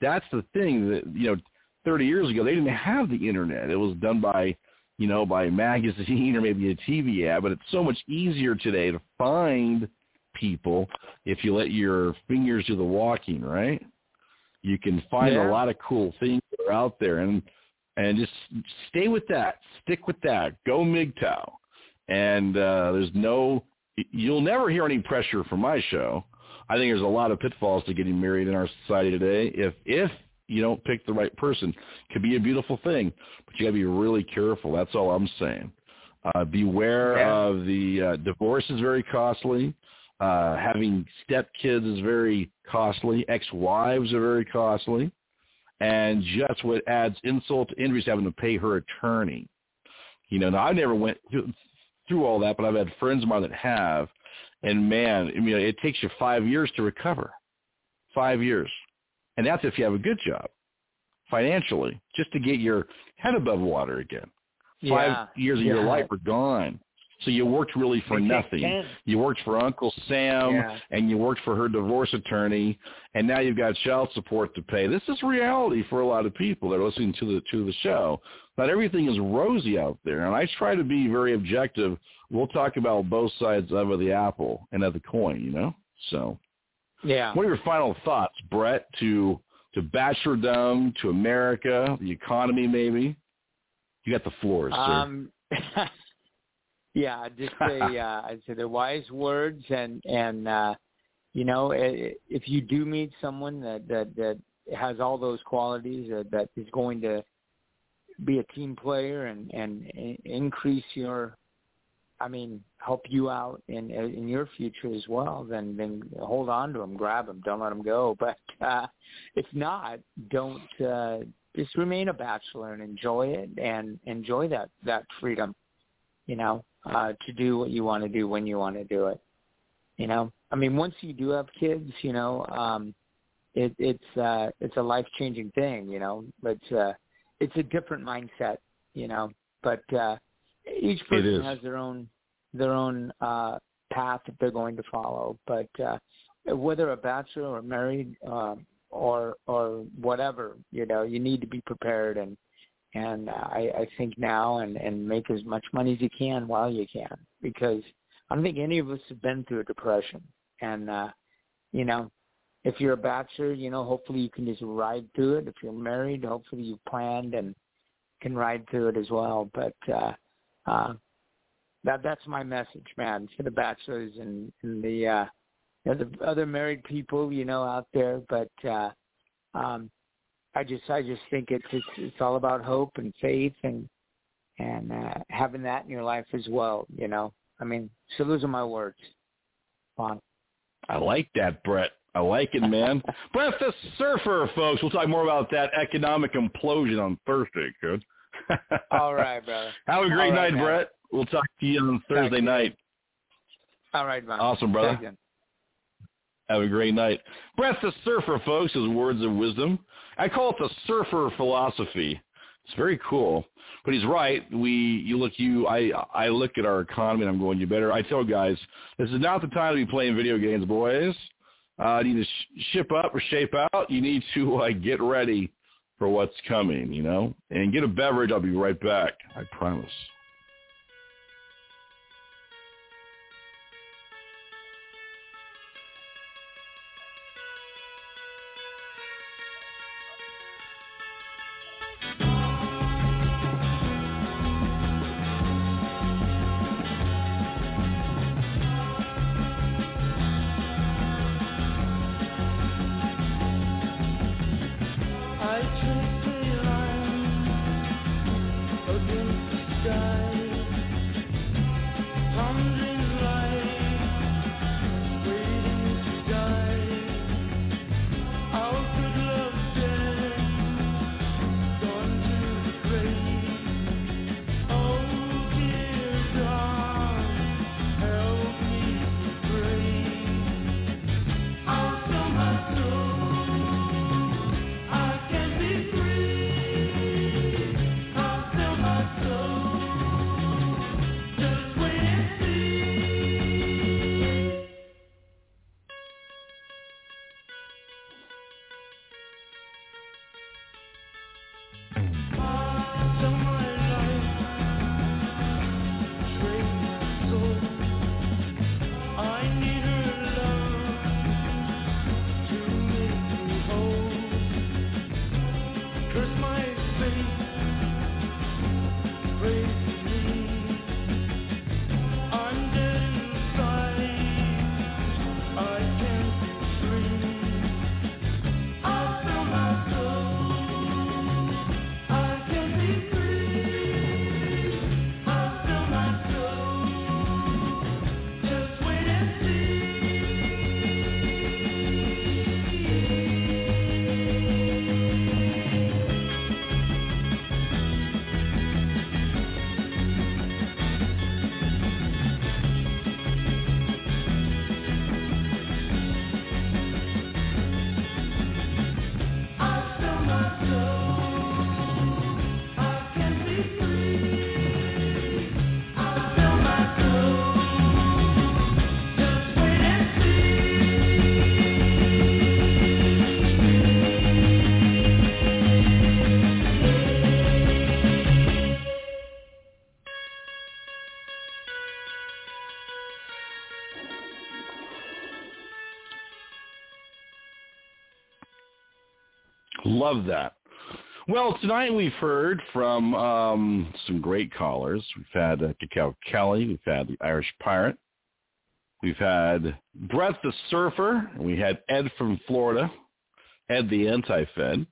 that's the thing that you know. 30 years ago, they didn't have the internet. It was done by, you know, by a magazine or maybe a TV ad. But it's so much easier today to find people if you let your fingers do the walking, right? You can find Yeah. a lot of cool things that are out there, and and just stay with that. Stick with that. Go MGTOW. And uh, there's no, you'll never hear any pressure from my show. I think there's a lot of pitfalls to getting married in our society today. If if you don't pick the right person, it could be a beautiful thing, but you got to be really careful. That's all I'm saying. Uh, beware Yeah. of the uh, divorce is very costly. Uh, having stepkids is very costly. Ex-wives are very costly. And just what adds insult to injury is having to pay her attorney. You know, now I never went through, through all that, but I've had friends of mine that have. And man, I mean, it takes you five years to recover. Five years. And that's if you have a good job financially, just to get your head above water again. Five Yeah. years of your life are gone. So you worked really for nothing. You worked for Uncle Sam Yeah. and you worked for her divorce attorney and now you've got child support to pay. This is reality for a lot of people that are listening to the to the show. Not everything is rosy out there. And I try to be very objective. We'll talk about both sides of the apple and of the coin, you know? So Yeah. what are your final thoughts, Brett, to to bachelordom, to America, the economy maybe? You got the floor, sir. Um, yeah, just say uh, I'd say they're wise words, and and uh, you know, if you do meet someone that that that has all those qualities, uh, that is going to be a team player and and increase your, I mean, help you out in in your future as well, then then hold on to them, grab them, don't let them go. But uh, if not, don't. Uh, just remain a bachelor and enjoy it and enjoy that that freedom you know uh to do what you want to do when you want to do it you know? I mean once you do have kids you know um it it's uh it's a life changing thing you know? But uh it's a different mindset you know? But uh each person has their own their own uh path that they're going to follow. But uh whether a bachelor or married um, or or whatever, you know, you need to be prepared and and uh, I, I think now and and make as much money as you can while you can because I don't think any of us have been through a depression. And uh you know if you're a bachelor you know hopefully you can just ride through it. If you're married hopefully you planned and can ride through it as well. But uh uh that that's my message man for the bachelors and, and the uh you know, the other married people you know out there. But uh um I just I just think it's it's it's all about hope and faith and and uh, having that in your life as well. You know, I mean, so those are my words. Von. I like that, Brett. I like it, man. Brett the Surfer, folks. We'll talk more about that economic implosion on Thursday, good? All right, brother. Have a great right, night, man. Brett. We'll talk to you on Thursday you. night. All right, man. Awesome, brother. Have a great night. Brett the Surfer, folks, is words of wisdom. I call it the surfer philosophy. It's very cool. But he's right. We you look you I I look at our economy and I'm going, you better I tell guys, this is not the time to be playing video games, boys. Uh you need to sh- ship up or shape out. You need to uh, get ready for what's coming, you know? And get a beverage, I'll be right back. I promise. Love that. Well, tonight we've heard from um, some great callers. We've had uh, Cacao Kelly. We've had the Irish Pirate. We've had Brett the Surfer. We had Ed from Florida. Ed the Anti-Fed.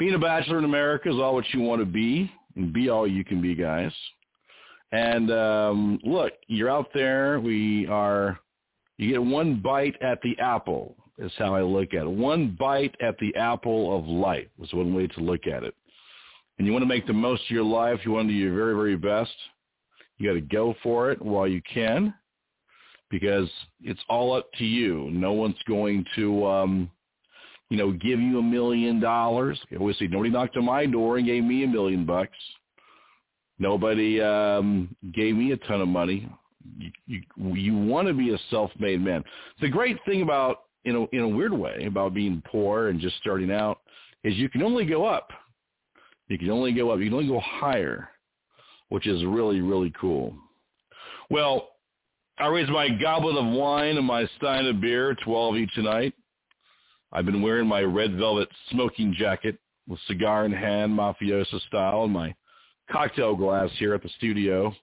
Being a bachelor in America is all what you want to be, and be all you can be, guys. And um, look, you're out there. We are. You get one bite at the apple. Is how I look at it. One bite at the apple of life was one way to look at it. And you want to make the most of your life. You want to do your very, very best. You got to go for it while you can, because it's all up to you. No one's going to, um, you know, give you a million dollars. I always nobody knocked on my door and gave me a million bucks. Nobody um, gave me a ton of money. You you, you want to be a self-made man. The great thing about in a in a weird way about being poor and just starting out is you can only go up. You can only go up. You can only go higher, which is really really cool. Well, I raised my goblet of wine and my stein of beer, 12 each tonight. I've been wearing my red velvet smoking jacket with cigar in hand, mafioso style, and my cocktail glass here at the studio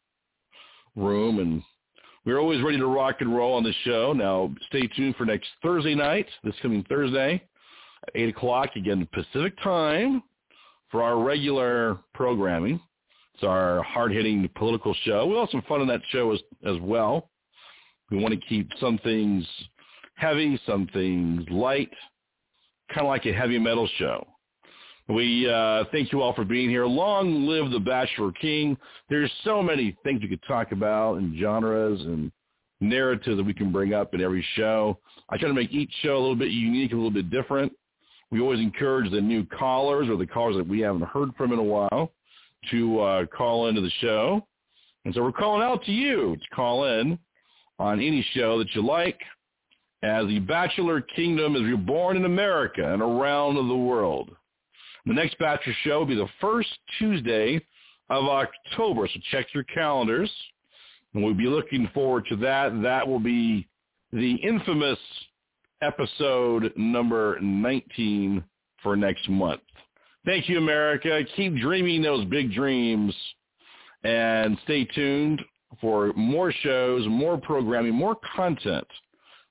room. And we're always ready to rock and roll on the show. Now, stay tuned for next Thursday night, this coming Thursday at 8 o'clock, again, Pacific time, for our regular programming. It's our hard-hitting political show. We'll have some fun on that show as, as well. We want to keep some things heavy, some things light, kind of like a heavy metal show. We uh, thank you all for being here. Long live the Bachelor King. There's so many things we could talk about and genres and narratives that we can bring up in every show. I try to make each show a little bit unique, a little bit different. We always encourage the new callers or the callers that we haven't heard from in a while to uh, call into the show. And so we're calling out to you to call in on any show that you like as the Bachelor Kingdom is reborn in America and around the world. The next Bachelor show will be the first Tuesday of October, so check your calendars. And we'll be looking forward to that. That will be the infamous episode number 19 for next month. Thank you, America. Keep dreaming those big dreams and stay tuned for more shows, more programming, more content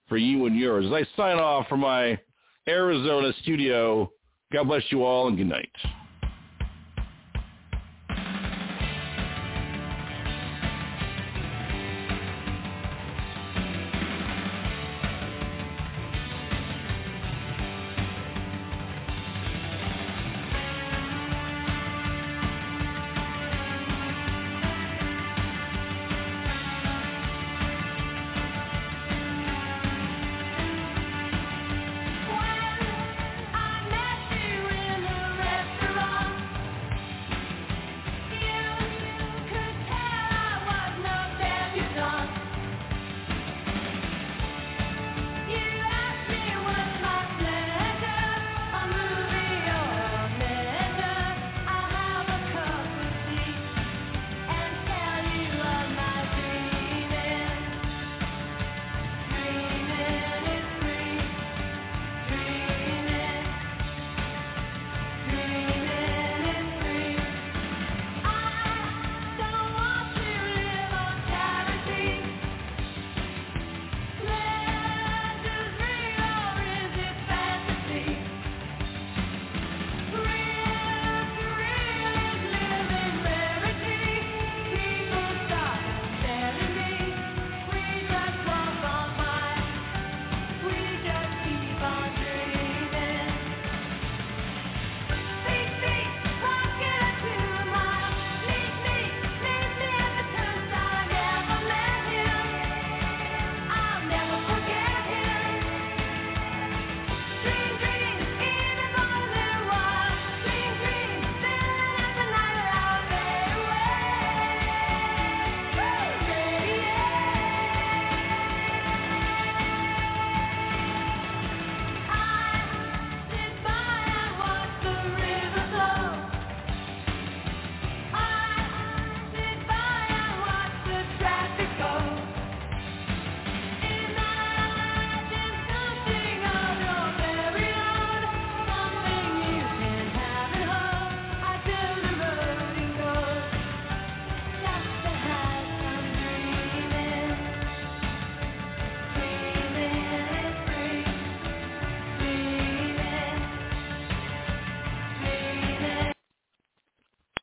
for you and yours. As I sign off from my Arizona studio, God bless you all and good night.